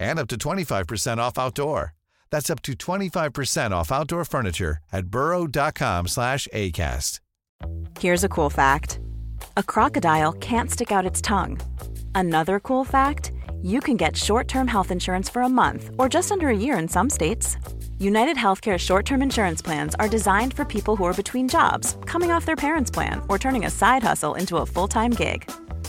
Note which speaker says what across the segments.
Speaker 1: and up to 25% off outdoor. That's up to 25% off outdoor furniture at burrow.com slash ACAST.
Speaker 2: Here's a cool fact a crocodile can't stick out its tongue. Another cool fact you can get short term health insurance for a month or just under a year in some states. United Healthcare short term insurance plans are designed for people who are between jobs, coming off their parents' plan, or turning a side hustle into a full time gig.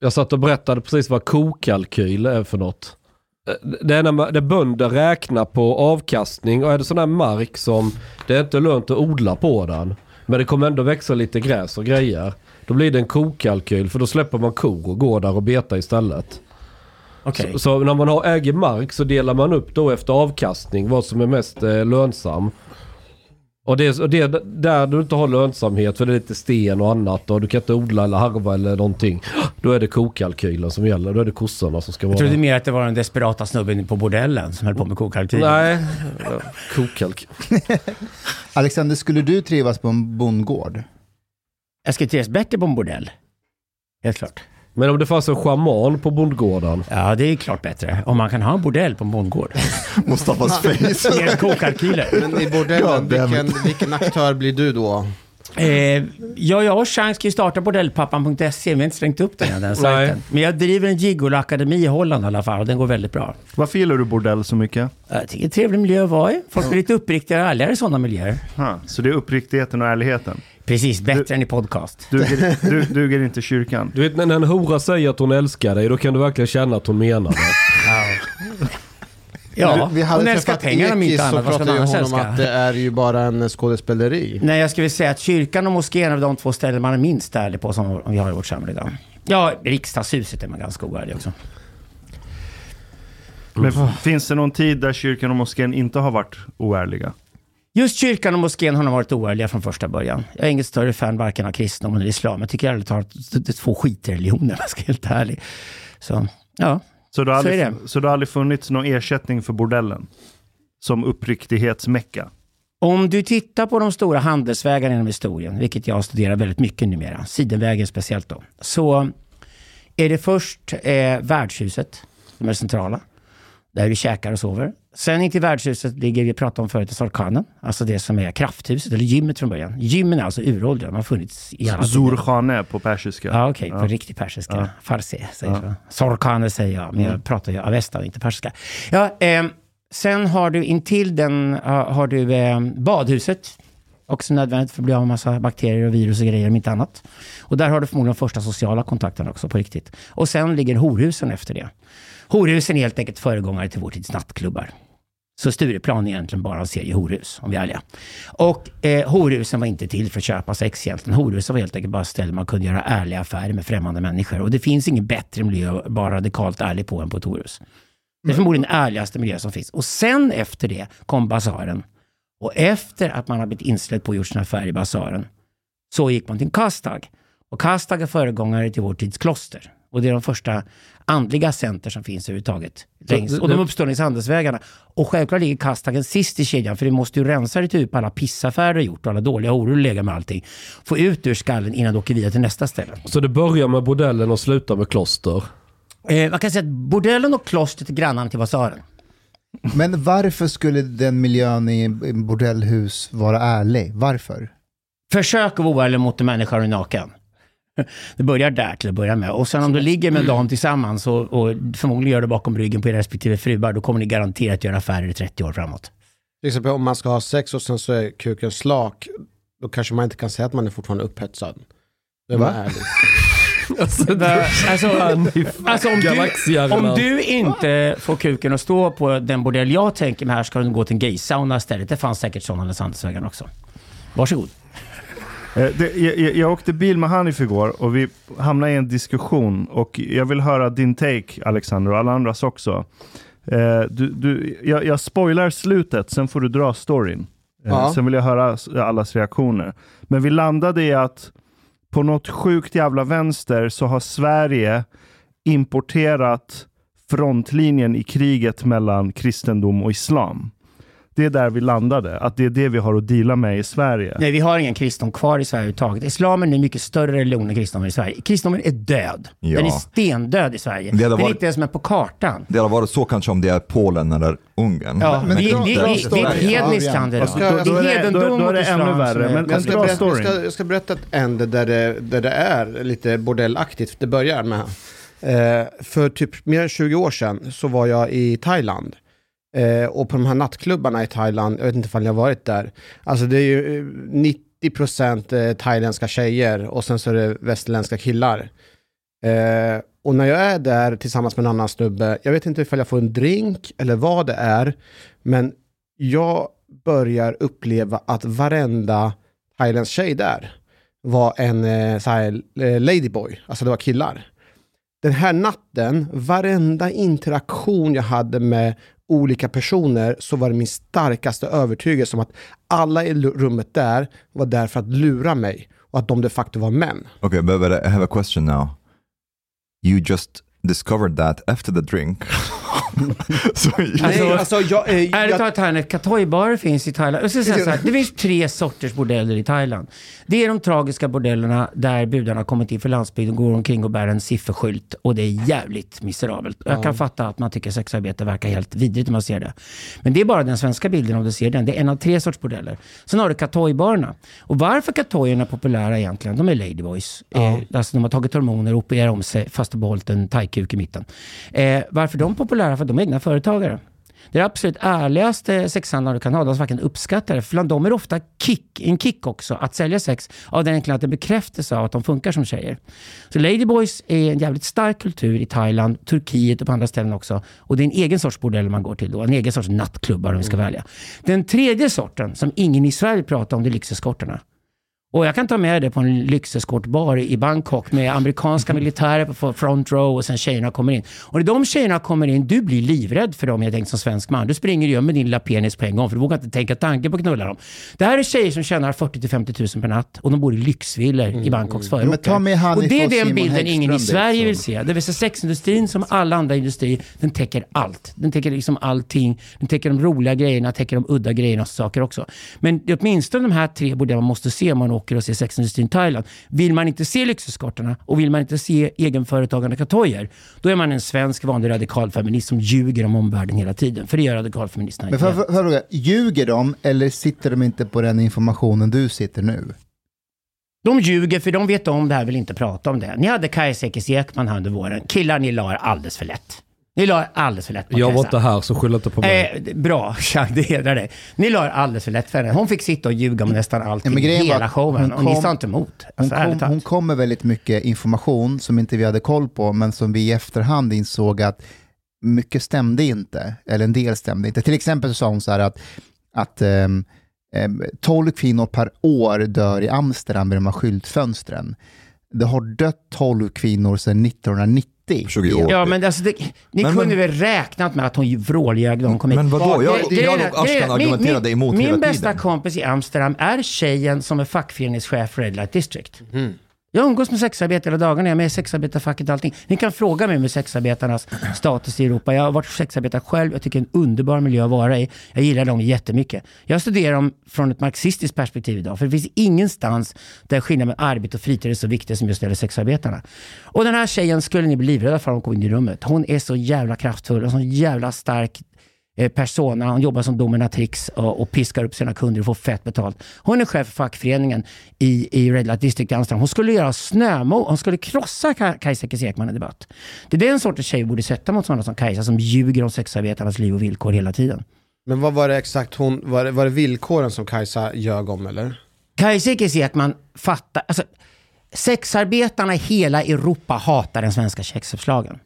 Speaker 3: Jag satt och berättade precis vad kokalkyl är för något. Eh, Det är när, man, när bönder räknar på avkastning och är det sån här mark som det är inte lönt att odla på den. Men det kommer ändå växa lite gräs och grejer. Då blir det en kokalkyl för då släpper man kor och går där och betar istället.
Speaker 4: Okej.
Speaker 3: Så, så när man har, äger mark så delar man upp då efter avkastning vad som är mest eh, lönsam. Och det, och det är där du inte har lönsamhet för det är lite sten och annat och du kan inte odla eller harva eller någonting. Då är det kokalkylen som gäller. Då är det kossorna som ska vara...
Speaker 4: Jag trodde mer att det var den desperata snubben på bordellen som höll på med kokalkyl.
Speaker 3: Nej, kokalkyl.
Speaker 5: Alexander, skulle du trivas på en bondgård?
Speaker 4: Jag ska trivas bättre på en bordell. Helt klart.
Speaker 3: Men om det fanns en schaman på bondgården.
Speaker 4: Ja, det är klart bättre. Om man kan ha en bordell på en bondgård.
Speaker 6: Mustafas face.
Speaker 4: Med kokalkyler.
Speaker 6: Men i bordellen, vilken, vilken aktör blir du då?
Speaker 4: Eh, ja, jag och Chang ska ju starta bordellpappan.se. Vi har inte slängt upp den än, den sajten. Men jag driver en gigolo-akademi i Holland i alla fall och den går väldigt bra.
Speaker 7: Varför gillar du bordell så mycket?
Speaker 4: Jag tycker det är en trevlig miljö att vara i. Folk blir lite uppriktigare och ärligare i sådana miljöer.
Speaker 7: Ha, så det är uppriktigheten och ärligheten?
Speaker 4: Precis, bättre än i podcast.
Speaker 7: Duger, du, duger inte kyrkan?
Speaker 3: Du vet när en hora säger att hon älskar dig, då kan du verkligen känna att hon menar det.
Speaker 4: Ja,
Speaker 6: vi hade
Speaker 4: hon älskar pengar om inte
Speaker 6: så
Speaker 4: annat. Vad ska man annars älska?
Speaker 6: att det är ju bara en skådespeleri.
Speaker 4: Nej, jag skulle säga att kyrkan och moskén är de två ställen man är minst ärlig på som vi har i vårt samhälle idag. Ja, riksdagshuset är man ganska oärlig också.
Speaker 7: Men finns det någon tid där kyrkan och moskén inte har varit oärliga?
Speaker 4: Just kyrkan och moskén har nog varit oärliga från första början. Jag är inget större fan varken av kristendom eller islam. Jag tycker ärligt talat att det är två skitreligioner, om jag ska vara helt ärlig. Så, ja.
Speaker 7: Så det har
Speaker 4: Så
Speaker 7: aldrig, så det har aldrig funnits någon ersättning för bordellen? Som uppriktighetsmecka?
Speaker 4: Om du tittar på de stora handelsvägarna genom historien, vilket jag studerar väldigt mycket numera, Sidenvägen speciellt då, så är det först eh, värdshuset som är det centrala, där vi käkar och sover. Sen in till värdshuset ligger, vi pratade om förut, Sarkanen, alltså det som är krafthuset, eller gymmet från början. Gymmen är alltså uråldriga, de har funnits i alla.
Speaker 7: Zurkhane på persiska.
Speaker 4: Ja, okej, på
Speaker 7: Ja.
Speaker 4: riktig persiska.
Speaker 7: Ja.
Speaker 4: Farsi säger
Speaker 7: Ja.
Speaker 4: jag. Sorkane säger jag, men jag
Speaker 7: Mm.
Speaker 4: pratar ju avesta och inte persiska. Ja, ehm, sen har du intill den uh, har du ehm, badhuset. Också nödvändigt för att bli av med massa bakterier och virus och grejer, om inte annat. Och där har du förmodligen de första sociala kontakterna också på riktigt. Och sen ligger horhusen efter det. Horhusen är helt enkelt föregångare till vår tids nattklubbar. Så Stureplan är egentligen bara en serie horhus, om vi är ärliga. Och eh, horhusen var inte till för att köpa sex egentligen. Horhusen var helt enkelt bara ställen man kunde göra ärliga affärer med främmande människor. Och det finns ingen bättre miljö att vara radikalt ärlig på än på ett horhus. Det är förmodligen den ärligaste miljö som finns. Och sen efter det kom basaren. Och efter att man har blivit inställd på att gjort sina affärer i basaren, så gick man till en kastag. Och kastag är föregångare till vår tids kloster. Och det är de första andliga center som finns överhuvudtaget. Längs,
Speaker 3: det-
Speaker 4: och de uppstår längs handelsvägarna. Och självklart ligger Kastagen sist i kedjan för det måste ju rensa ditt huvud på alla pissaffärer du gjort och alla dåliga horor du legat med allting. Få ut ur skallen innan du åker vidare till nästa ställe.
Speaker 3: Så det börjar med bordellen och slutar med kloster.
Speaker 4: Eh, man kan säga att bordellen och klostret är grannar till basaren.
Speaker 5: Men varför skulle den miljön i bordellhus vara ärlig? Varför?
Speaker 4: Försök att vara oärlig mot en människa och är naken. Det börjar där till att börja med. Och sen om du ligger med en dam tillsammans och, och förmodligen gör det bakom ryggen på era respektive fruar, då kommer ni garanterat göra affärer i 30 år framåt.
Speaker 6: Till exempel om man ska ha sex och sen så är kuken slak, då kanske man inte kan säga att man är fortfarande upphetsad. Det var
Speaker 5: Va?
Speaker 6: ärligt.
Speaker 3: Alltså,
Speaker 4: Alltså, alltså om, du, om du inte får kuken att stå på den bordell jag tänker mig här ska du gå till en gaysauna istället. Det fanns säkert sådana längs Handelsvägen också. Varsågod.
Speaker 7: Eh, det, jag, jag- åkte bil med Hanif igår och vi hamnade i en diskussion och jag vill höra din take Alexander och alla andras också. Eh, du, du, jag, jag spoilar slutet, sen får du dra storyn. Eh,
Speaker 6: Ja.
Speaker 7: Sen vill jag höra allas reaktioner. Men vi landade i att på något sjukt jävla vänster så har Sverige importerat frontlinjen i kriget mellan kristendom och islam. Det är där vi landade, att det är det vi har att deala med i Sverige.
Speaker 4: Nej, vi har ingen kristendom kvar i Sverige överhuvudtaget. Islamen är mycket större religion än kristendomen i Sverige. Kristendomen är död.
Speaker 8: Ja.
Speaker 4: Den är stendöd i Sverige.
Speaker 8: Det hade
Speaker 4: Den är
Speaker 8: varit-
Speaker 4: inte ens med på kartan.
Speaker 8: Det hade varit så kanske om det är Polen eller Ungern.
Speaker 4: Ja,
Speaker 5: men
Speaker 4: det, det, det, det, det är ett hedniskt land idag. Det
Speaker 7: då- då är det-
Speaker 4: hedendom
Speaker 7: då- då är det
Speaker 4: mot
Speaker 7: ännu
Speaker 4: islam
Speaker 7: värre, men-
Speaker 6: Jag ska, berätta, jag, ska, jag ska berätta ett ände där det, där det är lite bordellaktigt. Det börjar med. Eh, för typ mer än 20 år sedan så var jag i Thailand. Eh, och på de här nattklubbarna i Thailand, jag vet inte ifall jag har varit där. Alltså det är ju eh, 90% eh, thailändska tjejer och sen så är det västerländska killar. Eh, och när jag är där tillsammans med en annan snubbe, jag vet inte ifall jag får en drink eller vad det är, men jag börjar uppleva att varenda thailändsk tjej där var en eh, så här, eh, ladyboy, alltså det var killar. Den här natten, varenda interaktion jag hade med olika personer så var det min starkaste övertygelse om att alla i rummet där var där för att lura mig och att de de facto var män.
Speaker 8: Okay, but, but I have a question now. You just discovered that after the drink. you,
Speaker 4: Alltså,
Speaker 6: alltså, jag, eh,
Speaker 4: Ärligt
Speaker 6: jag,
Speaker 4: talat här, Katoi-barer finns i Thailand. Jag ska säga så här, det finns tre sorters bordeller i Thailand. Det är de tragiska bordellerna där budarna har kommit in för landsbygden, går omkring och bär en sifferskylt och det är jävligt miserabelt. Jag kan fatta att man tycker sexarbete verkar helt vidrigt när man ser det. Men det är bara den svenska bilden om du ser den. Det är en av tre sorts bordeller. Sen har du Katoi-barerna. Och varför Katoierna är populära egentligen? De är ladyboys. Eh, alltså de har tagit hormoner och opererat om sig fast och behållit en thaikuk i mitten. Eh, varför de är populära? För de är egna företagare. Det är det absolut ärligaste sexhandlaren du kan ha. De som verkligen uppskattar det. För bland dem är det ofta kick, en kick också att sälja sex av den enkla att det bekräftas av att de funkar som tjejer. Så Ladyboys är en jävligt stark kultur i Thailand, Turkiet och på andra ställen också. Och det är en egen sorts bordell man går till då. En egen sorts nattklubbar om vi ska välja. Den tredje sorten som ingen i Sverige pratar om det är lyxeskorterna. Och jag kan ta med det på en lyxeskortbar i Bangkok med amerikanska militärer på front row och sen tjejerna kommer in. Och när de tjejerna kommer in, du blir livrädd för dem helt enkelt som svensk man. Du springer och gömmer din lilla penis på en gång för du vågar inte tänka tanken på att knulla dem. Det här är tjejer som tjänar 40 till 50 000 per natt och de bor i lyxvillor i Bangkoks förorter.
Speaker 5: Men ta med
Speaker 4: och det är den bilden ingen i
Speaker 5: Häggström
Speaker 4: Sverige vill se. Det vill säga sexindustrin som alla andra industrier, den täcker allt. Den täcker liksom allting. Den täcker de roliga grejerna, täcker de udda grejerna och saker också. Men åtminstone de här tre borde man måste se om man åker och ser sexindustrin Thailand. Vill man inte se lyxeskortarna och vill man inte se egenföretagande katojer, då är man en svensk vanlig radikalfeminist som ljuger om omvärlden hela tiden. För det gör radikalfeministerna.
Speaker 5: Men jag får jag fråga, ljuger de eller sitter de inte på den informationen du sitter nu?
Speaker 4: De ljuger för de vet om det här, vill inte prata om det. Ni hade Kajsa Ekis Ekman här under våren. Killar, ni la alldeles för lätt. Ni la er alldeles för lätt på
Speaker 3: Jag var inte här så skyll inte på mig.
Speaker 4: Eh, bra, Chang, det hedrar dig. Ni la er alldeles för lätt för henne. Hon fick sitta och ljuga om nästan allting,
Speaker 5: men grejen var
Speaker 4: hela showen.
Speaker 5: hon
Speaker 4: Och ni
Speaker 5: kom-
Speaker 4: sa inte emot.
Speaker 5: Hon
Speaker 4: Alltså,
Speaker 5: kom, hon kom med väldigt mycket information som inte vi hade koll på, men som vi i efterhand insåg att mycket stämde inte, eller en del stämde inte. Till exempel så sa hon så här att, att ehm, ehm, 12 kvinnor per år dör i Amsterdam med de här skyltfönstren. Det har dött 12 kvinnor sedan 1990.
Speaker 8: 20 år.
Speaker 4: Ja, men alltså det, ni
Speaker 8: Men-
Speaker 4: kunde
Speaker 8: men-
Speaker 4: väl räknat med att hon vråljög när hon kom hit.
Speaker 8: Men vadå? Jag-
Speaker 4: Grejen
Speaker 8: jag och Ashkan argumenterade
Speaker 4: min,
Speaker 8: emot
Speaker 4: min,
Speaker 8: hela
Speaker 4: Min bästa
Speaker 8: tiden.
Speaker 4: kompis i Amsterdam är tjejen som är fackföreningschef för Red Light District. Jag umgås med sexarbetare hela dagarna, jag är med i sexarbetarfacket och allting. Ni kan fråga mig om sexarbetarnas status i Europa. Jag har varit sexarbetare själv, jag tycker det är en underbar miljö att vara i. Jag gillar dem jättemycket. Jag studerar dem från ett marxistiskt perspektiv idag, för det finns ingenstans där skillnaden med arbete och fritid är så viktig som just när det gäller sexarbetarna. Och den här tjejen skulle ni bli livrädda för om hon kom in i rummet. Hon är så jävla kraftfull och så jävla stark persona. Hon jobbar som dominatrix och, och piskar upp sina kunder och får fett betalt. Hon är chef för fackföreningen i, i Red Light District i Amsterdam. Hon skulle göra snömo. Hon skulle krossa Ka- Kajsa Ekis Ekman i debatt. Det är den sortens tjej vi borde sätta mot sådana som Kajsa som ljuger om sexarbetarnas liv och villkor hela tiden.
Speaker 6: Men vad var det exakt hon, var det, var det villkoren som Kajsa ljög om eller?
Speaker 4: Kajsa Ekis Ekman fattar... Alltså, sexarbetarna i hela Europa hatar den svenska sexköpslagen.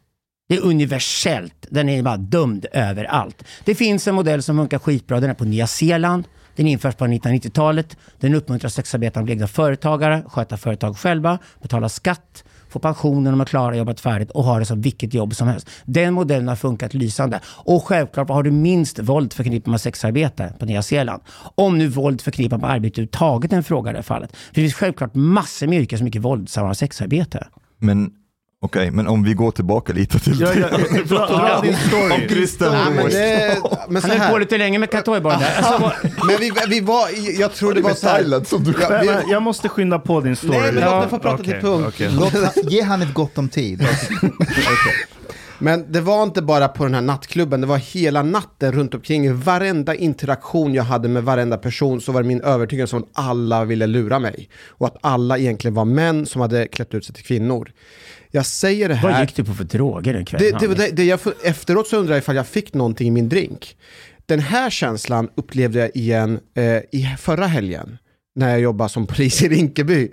Speaker 4: Det är universellt. Den är bara dömd överallt. Det finns en modell som funkar skitbra. Den är på Nya Zeeland. Den införs på 1990-talet. Den uppmuntrar sexarbetare att bli egna företagare, sköta företag själva, betala skatt, få pension när de är klara, jobbat färdigt och ha det som vilket jobb som helst. Den modellen har funkat lysande. Och självklart har du minst våld förknippat med sexarbete på Nya Zeeland. Om nu våld förknippat med arbete överhuvudtaget är en fråga i det här fallet. För det finns självklart massor med yrken som är mycket våldsammare sexarbete.
Speaker 8: Men okej, men om vi går tillbaka lite till
Speaker 7: Ja, ja, dra, dra din story.
Speaker 8: Om Christian
Speaker 6: Nej, men det, men så
Speaker 4: Han höll på lite länge med Katoyborn där. Alltså,
Speaker 6: Men vi, vi var, jag tror det var så här.
Speaker 8: Thailand som du
Speaker 6: Ja, vi,
Speaker 7: jag måste skynda på din story.
Speaker 6: Nej, men låt mig få prata
Speaker 7: Okej,
Speaker 6: till punkt.
Speaker 7: okej.
Speaker 5: Låt, ge han ett gott om tid.
Speaker 6: Men det var inte bara på den här nattklubben, det var hela natten runt omkring. Varenda interaktion jag hade med varenda person så var det min övertygelse om att alla ville lura mig. Och att alla egentligen var män som hade klätt ut sig till kvinnor. Jag säger det
Speaker 4: vad
Speaker 6: här...
Speaker 4: gick du på för droger den kvällen?
Speaker 6: Det, det, det, det jag, efteråt så undrar jag ifall jag fick någonting i min drink. Den här känslan upplevde jag igen eh, i förra helgen. När jag jobbade som polis i Rinkeby.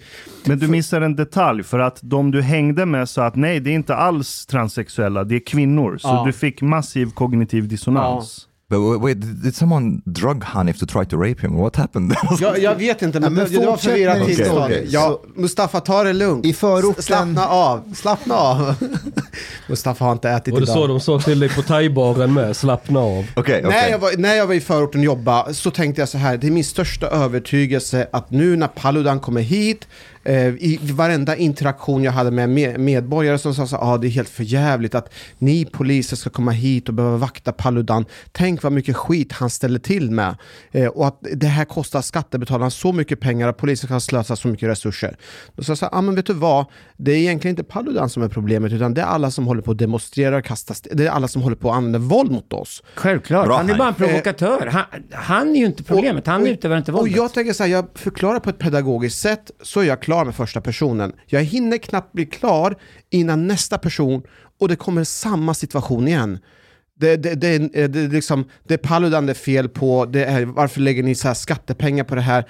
Speaker 7: Men du missar en detalj för att de du hängde med sa att nej, det är inte alls transsexuella, det är kvinnor. Så
Speaker 6: Ja.
Speaker 7: du fick massiv kognitiv dissonans.
Speaker 8: But wait, did someone drug Hanif to try to rape him? What happened?
Speaker 6: Jag, jag vet inte, men,
Speaker 5: Ja, men
Speaker 6: det, var förvirrat tillstånd.
Speaker 5: story.
Speaker 6: Ja, Mustafa, ta det lugnt.
Speaker 5: I förorten-
Speaker 6: Slappna av, slappna av. Mustafa har inte ätit
Speaker 3: Var det
Speaker 6: idag.
Speaker 3: så de sa till dig på thai-baren med? Slappna av.
Speaker 8: Okej,
Speaker 6: När,
Speaker 8: okej.
Speaker 6: jag var, när jag var i förorten och jobbade så tänkte jag så här, det är min största övertygelse att nu när Paludan kommer hit, i varenda interaktion jag hade med med medborgare som sa så ah, det är helt förjävligt att ni poliser ska komma hit och behöva vakta Paludan. Tänk vad mycket skit han ställer till med. Eh, och att det här kostar skattebetalarna så mycket pengar att polisen kan slösa så mycket resurser. Då sa jag så här, ah, men vet du vad, det är egentligen inte Paludan som är problemet utan det är alla som håller på att demonstrera och kasta st- det är alla som håller på att använda våld mot oss.
Speaker 4: Självklart,
Speaker 8: Bra,
Speaker 4: han är bara en
Speaker 8: Hanif.
Speaker 4: provokatör. Han, han är ju inte problemet, han utövar inte
Speaker 6: Och
Speaker 4: våldet.
Speaker 6: jag tänker så här, jag förklarar på ett pedagogiskt sätt så är jag klar med första personen. Jag hinner knappt bli klar innan nästa person och det kommer samma situation igen. Det, det, det, det, det, är liksom, det är Paludan det är fel på, det är, varför lägger ni så här skattepengar på det här?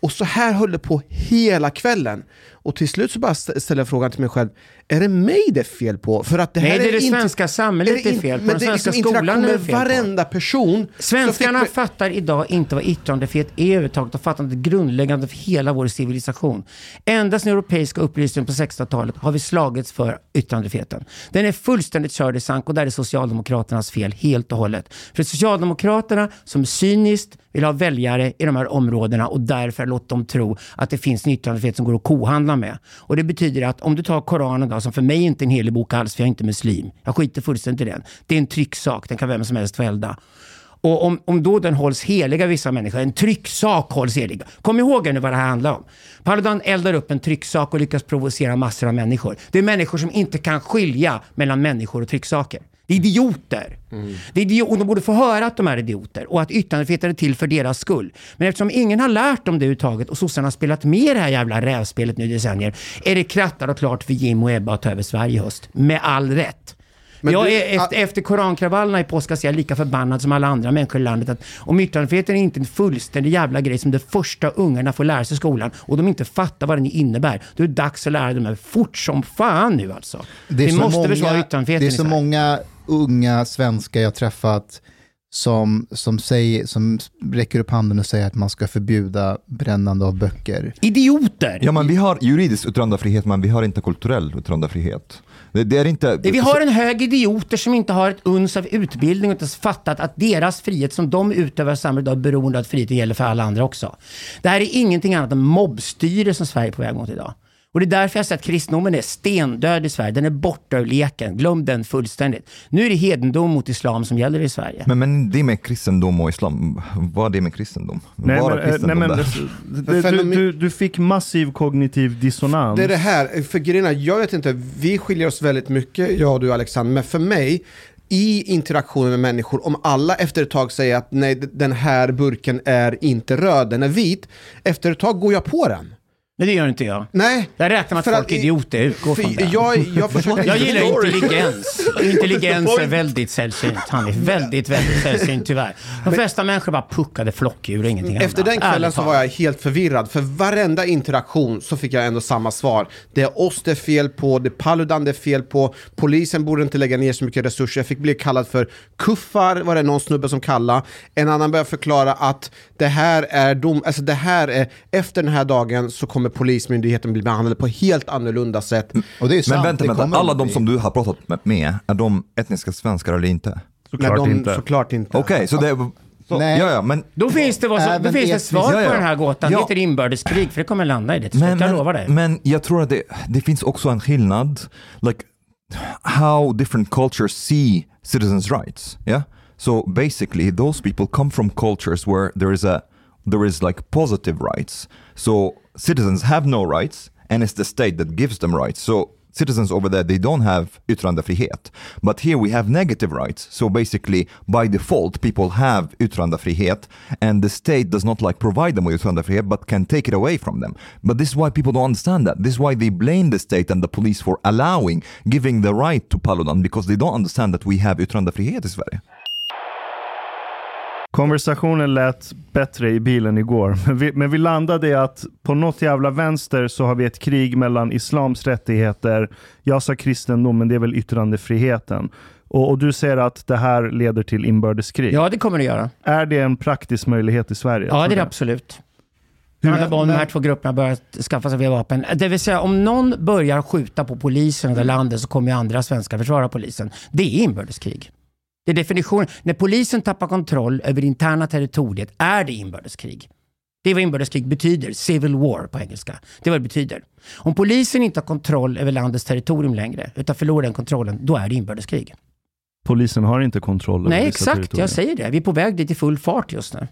Speaker 6: Och så här höll det på hela kvällen. Och till slut så bara st- ställer jag frågan till mig själv, är det mig det är fel på? För att det
Speaker 4: Nej,
Speaker 6: här
Speaker 4: det är det
Speaker 6: inte-
Speaker 4: svenska samhället
Speaker 6: är
Speaker 4: det är fel på.
Speaker 6: Men
Speaker 4: Den
Speaker 6: det
Speaker 4: svenska
Speaker 6: liksom
Speaker 4: skolan är det fel på.
Speaker 6: varenda person.
Speaker 4: Svenskarna
Speaker 6: fick
Speaker 4: fattar idag inte vad yttrandefrihet är överhuvudtaget och fattar inte grundläggande för hela vår civilisation. Ända sedan europeiska upplysningen på 1600-talet har vi slagits för yttrandefriheten. Den är fullständigt körd i sank och där är Socialdemokraternas fel helt och hållet. För Socialdemokraterna som cyniskt vill ha väljare i de här områdena och därför låter dem tro att det finns en yttrandefrihet som går att kohandla med. Och det betyder att om du tar Koranen då, som för mig inte är en helig bok alls, för jag är inte muslim. Jag skiter fullständigt i den. Det är en trycksak, den kan vem som helst få elda. Och om, om då den hålls helig av vissa människor, en trycksak hålls helig. Kom ihåg nu vad det här handlar om. Paludan eldar upp en trycksak och lyckas provocera massor av människor. Det är människor som inte kan skilja mellan människor och trycksaker. Det är idioter. Det är idio- och de borde få höra att de är idioter och att yttrandefriheten är till för deras skull. Men eftersom ingen har lärt dem det överhuvudtaget och sossarna har spelat med i det här jävla rävspelet nu i decennier är det krattat och klart för Jim och Ebba att ta över Sverige i höst. Med all rätt.
Speaker 6: Men
Speaker 4: jag
Speaker 6: du-
Speaker 4: är efter, efter korankravallerna i påskas är jag lika förbannad som alla andra människor i landet att om yttrandefriheten är inte en fullständig jävla grej som det första ungarna får lära sig i skolan och de inte fattar vad den innebär, då är det dags att lära dem det fort som fan nu alltså. Vi
Speaker 5: så
Speaker 4: måste försvara
Speaker 5: många,
Speaker 4: yttrandefriheten
Speaker 5: det är så många unga svenskar jag träffat som, som, säger, som räcker upp handen och säger att man ska förbjuda brännande av böcker.
Speaker 4: Idioter!
Speaker 8: Ja, men vi har juridisk yttrandefrihet, men vi har inte kulturell yttrandefrihet. Det, det är inte...
Speaker 4: Vi har en hög idioter som inte har ett uns av utbildning och inte fattat att deras frihet som de utövar i samhället är beroende av att friheten gäller för alla andra också. Det här är ingenting annat än mobbstyre som Sverige är på väg mot idag. Och det är därför jag säger att kristendomen är stendöd i Sverige. Den är borta ur leken. Glöm den fullständigt. Nu är det hedendom mot islam som gäller i Sverige.
Speaker 8: Men, men det med kristendom och islam, vad är det med kristendom?
Speaker 7: Nej, men, eh,
Speaker 8: kristendom
Speaker 7: nej, men,
Speaker 8: där.
Speaker 7: det, det, du, du, du fick massiv kognitiv dissonans.
Speaker 6: Det är det här, för är, jag vet inte, vi skiljer oss väldigt mycket, jag och du Alexander, men för mig, i interaktionen med människor, om alla efter ett tag säger att nej, den här burken är inte röd, den är vit, efter ett tag går jag på den.
Speaker 4: Men det gör inte jag.
Speaker 6: Nej.
Speaker 4: Jag räknar med att folk är idioter. Utgår från det.
Speaker 6: jag, jag försöker...
Speaker 4: Jag gillar intelligens. Intelligens är väldigt sällsynt. Han är väldigt, väldigt sällsynt tyvärr. De flesta människor bara puckade flockdjur och ingenting
Speaker 6: Efter
Speaker 4: hände.
Speaker 6: den kvällen
Speaker 4: Ärligt
Speaker 6: så var jag helt förvirrad, för varenda interaktion så fick jag ändå samma svar. Det är oss det är fel på, det är Paludan det är fel på, polisen borde inte lägga ner så mycket resurser. Jag fick bli kallad för kuffar, var det någon snubbe som kallade. En annan började förklara att det här är dom, alltså det här är, efter den här dagen så kommer polismyndigheten bli behandlade på helt annorlunda sätt.
Speaker 5: Och det är sant,
Speaker 8: Men vänta, vänta.
Speaker 5: kommer
Speaker 8: alla de som du har pratat med, är de etniska svenskar eller inte?
Speaker 6: Nej, de, Såklart inte.
Speaker 8: Okej, så det är... Så,
Speaker 5: Nej.
Speaker 8: Ja, ja, men...
Speaker 4: Då finns det, vad som, då finns det svar
Speaker 8: Ja, ja.
Speaker 4: på den här gåtan.
Speaker 8: Ja.
Speaker 4: Det heter inbördeskrig, för det kommer landa i det till slut. Jag lovar dig.
Speaker 8: men jag tror att det, det finns också en skillnad, like how different cultures see citizens' rights. Yeah. So basically, those people come from cultures where there is a there is like positive rights. So citizens have no rights, and it's the state that gives them rights. So citizens over there they don't have yttrandefrihet, but here we have negative rights. So basically, by default, people have yttrandefrihet, and the state does not like provide them with yttrandefrihet, but can take it away from them. But this is why people don't understand that. This is why they blame the state and the police for allowing, giving the right to Paludan, because they don't understand that we have yttrandefrihet i Sverige.
Speaker 7: Konversationen lät bättre i bilen igår, men vi, men vi landade i att på något jävla vänster så har vi ett krig mellan islams rättigheter, jag sa kristendom, men det är väl yttrandefriheten. Och, och du säger att det här leder till inbördeskrig.
Speaker 4: Ja, det kommer det göra.
Speaker 7: Är det en praktisk möjlighet i Sverige?
Speaker 4: Ja, det är det absolut. Handlar bara om de här två grupperna börjar skaffa sig vapen. Det vill säga, om någon börjar skjuta på polisen det landet så kommer ju andra svenskar försvara polisen. Det är inbördeskrig. Det är definitionen. När polisen tappar kontroll över det interna territoriet är det inbördeskrig. Det är vad inbördeskrig betyder. Civil war på engelska. Det är vad det betyder. Om polisen inte har kontroll över landets territorium längre, utan förlorar den kontrollen, då är det inbördeskrig.
Speaker 7: Polisen har inte kontroll över
Speaker 4: Nej, exakt. Jag säger det. Vi är på väg dit i full fart just nu.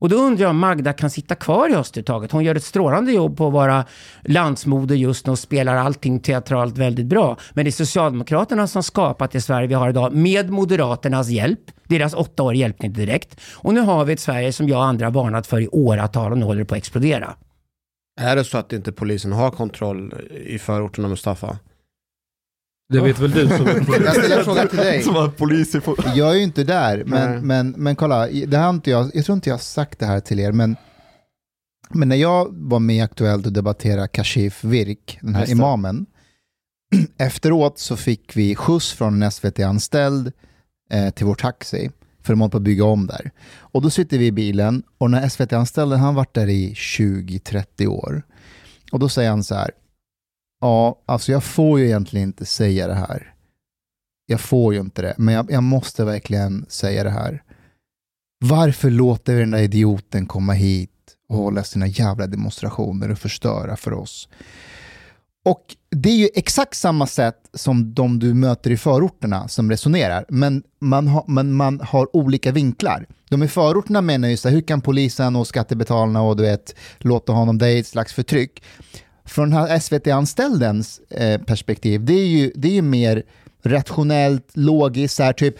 Speaker 4: Och då undrar jag om Magda kan sitta kvar i Östertaget. Hon gör ett strålande jobb på att vara landsmoder just nu och spelar allting teatralt väldigt bra. Men det är Socialdemokraterna som skapat det Sverige vi har idag med Moderaternas hjälp. Deras åtta år hjälpte inte direkt. Och nu har vi ett Sverige som jag och andra varnat för i åratal och nu håller det på att explodera.
Speaker 6: Är det så att inte polisen har kontroll i förorterna Mustafa?
Speaker 3: Det vet väl du som
Speaker 5: Jag ställer en fråga till dig.
Speaker 8: Som polis är på...
Speaker 5: Jag är ju inte där,
Speaker 6: Nej.
Speaker 5: men, men, men kolla, det har inte jag, jag tror inte jag har sagt det här till er, men, men när jag var med i Aktuellt och debatterade Kashif Virk, den här
Speaker 6: Just det.
Speaker 5: imamen, efteråt så fick vi skjuts från en SVT-anställd eh, till vår taxi, för de håller på att bygga om där. Och då sitter vi i bilen, och när SVT-anställden, han varit där i 20-30 år, och då säger han så här, ja, alltså jag får ju egentligen inte säga det här jag får ju inte det, men jag, jag måste verkligen säga det här. Varför låter vi den där idioten komma hit och hålla sina jävla demonstrationer och förstöra för oss? Och det är ju exakt samma sätt som de du möter i förorterna som resonerar, men man, har- men man har olika vinklar. De i förorterna menar ju så här, hur kan polisen och skattebetalarna och du vet, låta honom, det är ett slags förtryck. Från den här SVT-anställdens eh, perspektiv, det är ju, det är ju mer rationellt, logiskt, så här typ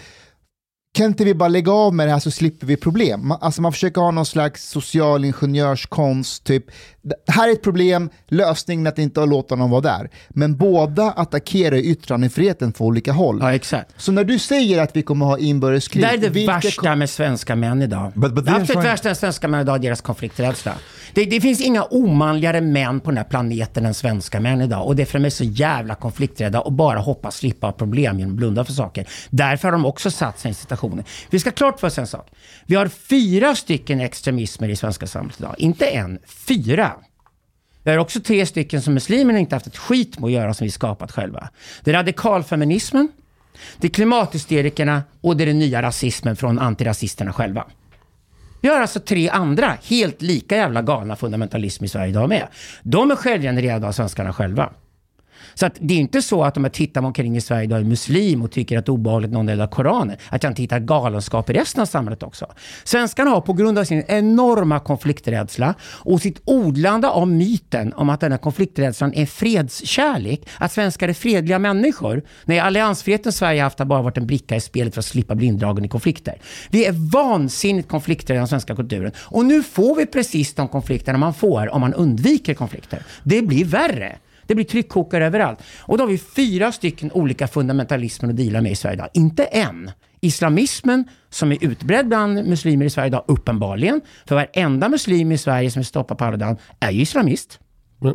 Speaker 5: kan inte vi bara lägga av med det här så slipper vi problem? Man, alltså man försöker ha någon slags social ingenjörskonst, typ det här är ett problem, lösningen är att inte låta någon vara där. Men båda attackerar yttrandefriheten från olika håll.
Speaker 4: Ja, exakt.
Speaker 5: Så när du säger att vi kommer ha inbördeskrig,
Speaker 4: Det är det
Speaker 5: vilka
Speaker 4: värsta med svenska män idag.
Speaker 8: But- but
Speaker 4: det absolut
Speaker 8: trying-
Speaker 4: värsta med svenska män idag är deras konflikträdsla. Det, det finns inga omanligare män på den här planeten än svenska män idag. Och det är för att de är så jävla konflikträdda och bara hoppas slippa problem genom att blunda för saker. Därför har de också satt sig i reaktioner. Vi ska ha klart för oss en sak. Vi har fyra stycken extremismer i svenska samhället idag. Inte en, fyra. Vi har också tre stycken som muslimerna inte haft ett skit med att göra som vi skapat själva. Det är radikalfeminismen, det är klimathysterikerna och det är den nya rasismen från antirasisterna själva. Vi har alltså tre andra helt lika jävla galna fundamentalism i Sverige idag med. De är självgenererade av svenskarna själva. Så att det är inte så att om jag tittar mig omkring i Sverige idag är muslim och tycker att det är obehagligt någon del av Koranen, att jag inte hittar galenskap i resten av samhället också. Svenskarna har på grund av sin enorma konflikträdsla och sitt odlande av myten om att den här konflikträdslan är fredskärlek, att svenskar är fredliga människor. Nej, alliansfriheten Sverige haft har bara varit en bricka i spelet för att slippa bli indragen i konflikter. Vi är vansinnigt konflikträdda i den svenska kulturen. Och nu får vi precis de konflikterna man får om man undviker konflikter. Det blir värre. Det blir tryckkokare överallt. Och då har vi fyra stycken olika fundamentalismer att deala med i Sverige idag. Inte en. Islamismen, som är utbredd bland muslimer i Sverige idag, uppenbarligen. För varenda muslim i Sverige som är stoppad på Aradan är ju islamist.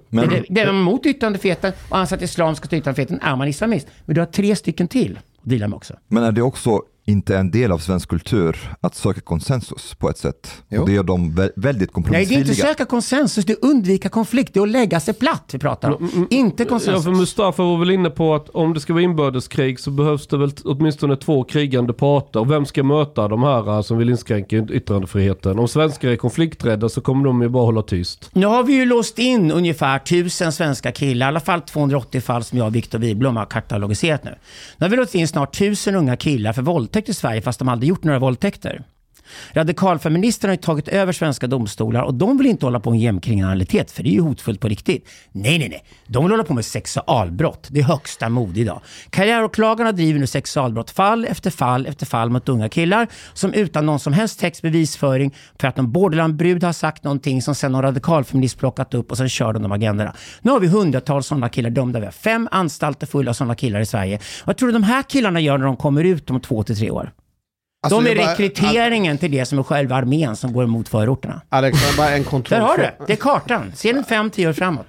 Speaker 8: Men,
Speaker 4: det, det är emot yttrandefriheten och anser att islam ska ta yttrandefriheten är man islamist. Men du har tre stycken till att deala med också.
Speaker 8: men är det också inte en del av svensk kultur att söka konsensus på ett sätt?
Speaker 5: Jo.
Speaker 8: Och det gör dem vä- väldigt
Speaker 4: Nej, det är inte
Speaker 8: kompromissvilliga.
Speaker 4: söka konsensus, det är undvika konflikt, det är att lägga sig platt vi pratar om. Inte
Speaker 3: Ja,
Speaker 4: konsensus.
Speaker 3: för Mustafa var väl inne på att om det ska vara inbördeskrig så behövs det väl åtminstone två krigande parter. Och vem ska möta de här eh, som vill inskränka yt- yttrandefriheten? Om svenskar är konflikträdda så kommer de ju bara hålla tyst.
Speaker 4: Nu har vi ju låst in ungefär 1000 svenska killar, i alla fall 280 fall som jag och Viktor Wiblom har katalogiserat nu. Nu har vi låst in snart 1000 unga killar för våldtäkt i Sverige fast de aldrig gjort några våldtäkter. Radikalfeministerna har ju tagit över svenska domstolar och de vill inte hålla på med gängkriminalitet för det är ju hotfullt på riktigt. Nej, nej, nej. De vill hålla på med sexualbrott. Det är högsta mode idag. Karriäråklagarna driver nu sexualbrott fall efter fall efter fall mot unga killar som utan någon som helst textbevisföring för att någon borderlandbrud har sagt någonting som sen någon radikalfeminist plockat upp och sen kör de de agendorna. Nu har vi hundratals sådana killar dömda. Vi har fem anstalter fulla av sådana killar i Sverige. Vad tror du de här killarna gör när de kommer ut om två till tre år?
Speaker 6: Alltså,
Speaker 4: de är
Speaker 6: bara-
Speaker 4: rekryteringen till det som är själva armén som går emot förorterna.
Speaker 6: Alex, bara en
Speaker 4: Där
Speaker 6: kontroll.
Speaker 4: har du det. Det är kartan. Ser den fem, tio år framåt.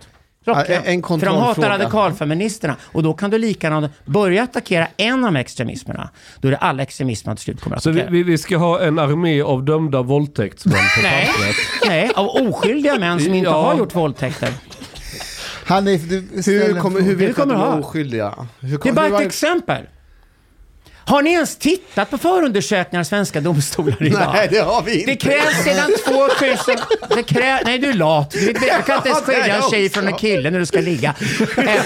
Speaker 6: En-
Speaker 4: För de hatar
Speaker 6: kontrollfråga.
Speaker 4: radikalfeministerna. Och då kan du lika gärna börja attackera en av extremismerna. Då är det alla extremismerna till slut kommer att
Speaker 3: Så vi,
Speaker 4: attackera.
Speaker 3: vi, ska ha en armé av dömda våldtäktsmän på
Speaker 4: Nej. Nej, av oskyldiga män som inte
Speaker 3: Ja.
Speaker 4: har gjort våldtäkter.
Speaker 5: Hanif, du
Speaker 6: Hur, kommer, hur vet du att de är oskyldiga? Hur,
Speaker 4: Det är bara
Speaker 6: hur
Speaker 4: ett
Speaker 6: var-
Speaker 4: exempel. Har ni ens tittat på förundersökningar i svenska domstolar idag?
Speaker 6: Nej, det har vi inte.
Speaker 4: Det krävs sedan 2000... Det krä, nej, du är lat. Du, du kan inte ens skilja en tjej från en kille när du ska ligga. Eh,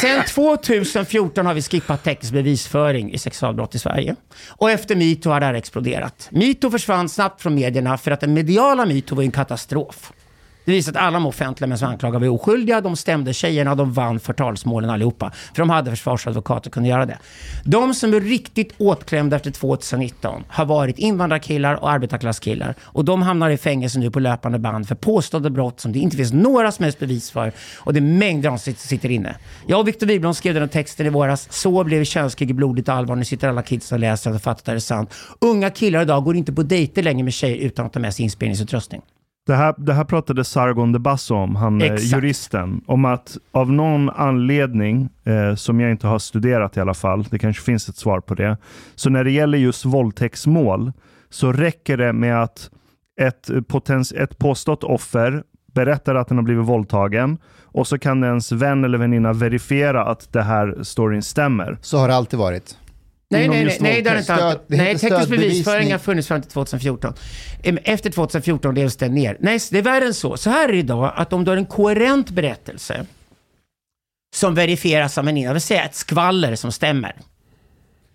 Speaker 4: sen 2014 har vi skippat teknisk bevisföring i sexualbrott i Sverige. Och efter metoo har det här exploderat. Metoo försvann snabbt från medierna för att den mediala metoo var en katastrof. Det visar att alla de offentliga män som anklagade var oskyldiga. De stämde tjejerna, de vann förtalsmålen allihopa. För de hade försvarsadvokater och kunde göra det. De som är riktigt åtklämda efter 2019 har varit invandrarkillar och arbetarklasskillar. Och de hamnar i fängelse nu på löpande band för påstådda brott som det inte finns några som helst bevis för. Och det är mängder av som sitter- inne. Jag och Viktor Wiblom skrev den här texten i våras. Så blev könskrig blodigt allvar. Nu sitter alla kids och läser och fattar att det är sant. Unga killar idag går inte på dejter längre med tjejer utan att ta med sig inspelningsutrustning.
Speaker 7: Det här, det här pratade Sargon de Basso om, han eh,
Speaker 4: Exakt.
Speaker 7: juristen, om att av någon anledning, eh, som jag inte har studerat i alla fall, det kanske finns ett svar på det, så när det gäller just våldtäktsmål så räcker det med att ett, potens, ett påstått offer berättar att den har blivit våldtagen och så kan ens vän eller väninna verifiera att det här storyn stämmer.
Speaker 5: Så har det alltid varit.
Speaker 4: Nej, nej, nej, nej, det har inte
Speaker 5: det
Speaker 4: Nej, teknisk bevisföring har funnits fram till 2014. Em, Efter 2014 levs det ner. Nej, det är värre än så. Så här är det idag, att om du har en koherent berättelse som verifieras av en jag vill säga ett skvaller som stämmer.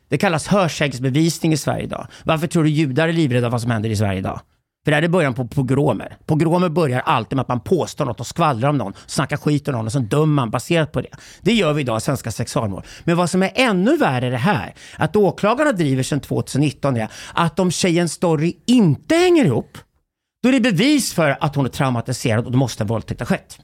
Speaker 4: Det kallas hörsägsbevisning i Sverige idag. Varför tror du judar är livrädda vad som händer i Sverige idag? För det här är början på pogromer. Pogromer börjar alltid med att man påstår något och skvallrar om någon, snackar skit om någon och så dömer man baserat på det. Det gör vi idag i svenska sexualmål. Men vad som är ännu värre är det här, att åklagarna driver sedan 2019 är att om tjejens story inte hänger ihop, då är det bevis för att hon är traumatiserad och då måste en våldtäkt ha skett.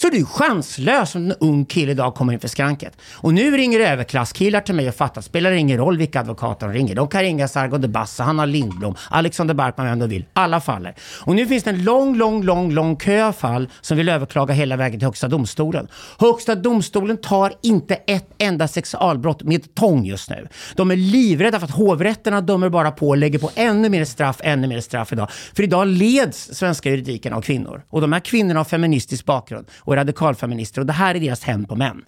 Speaker 4: Så du är chanslös om en ung kille idag kommer in för skranket. Och nu ringer överklasskillar till mig och fattar, spelar det ingen roll vilka advokater de ringer. De kan ringa Sargon de Bassa, Hanna Lindblom, Alexander Barkman, vem de vill. Alla faller. Och nu finns det en lång, lång, lång, lång kö av fall som vill överklaga hela vägen till Högsta domstolen. Högsta domstolen tar inte ett enda sexualbrott med tång just nu. De är livrädda för att hovrätterna dömer bara på och lägger på ännu mer straff, ännu mer straff idag. För idag leds svenska juridiken av kvinnor. Och de här kvinnorna har feministisk bakgrund och radikalfeminister och det här är deras hämnd på män.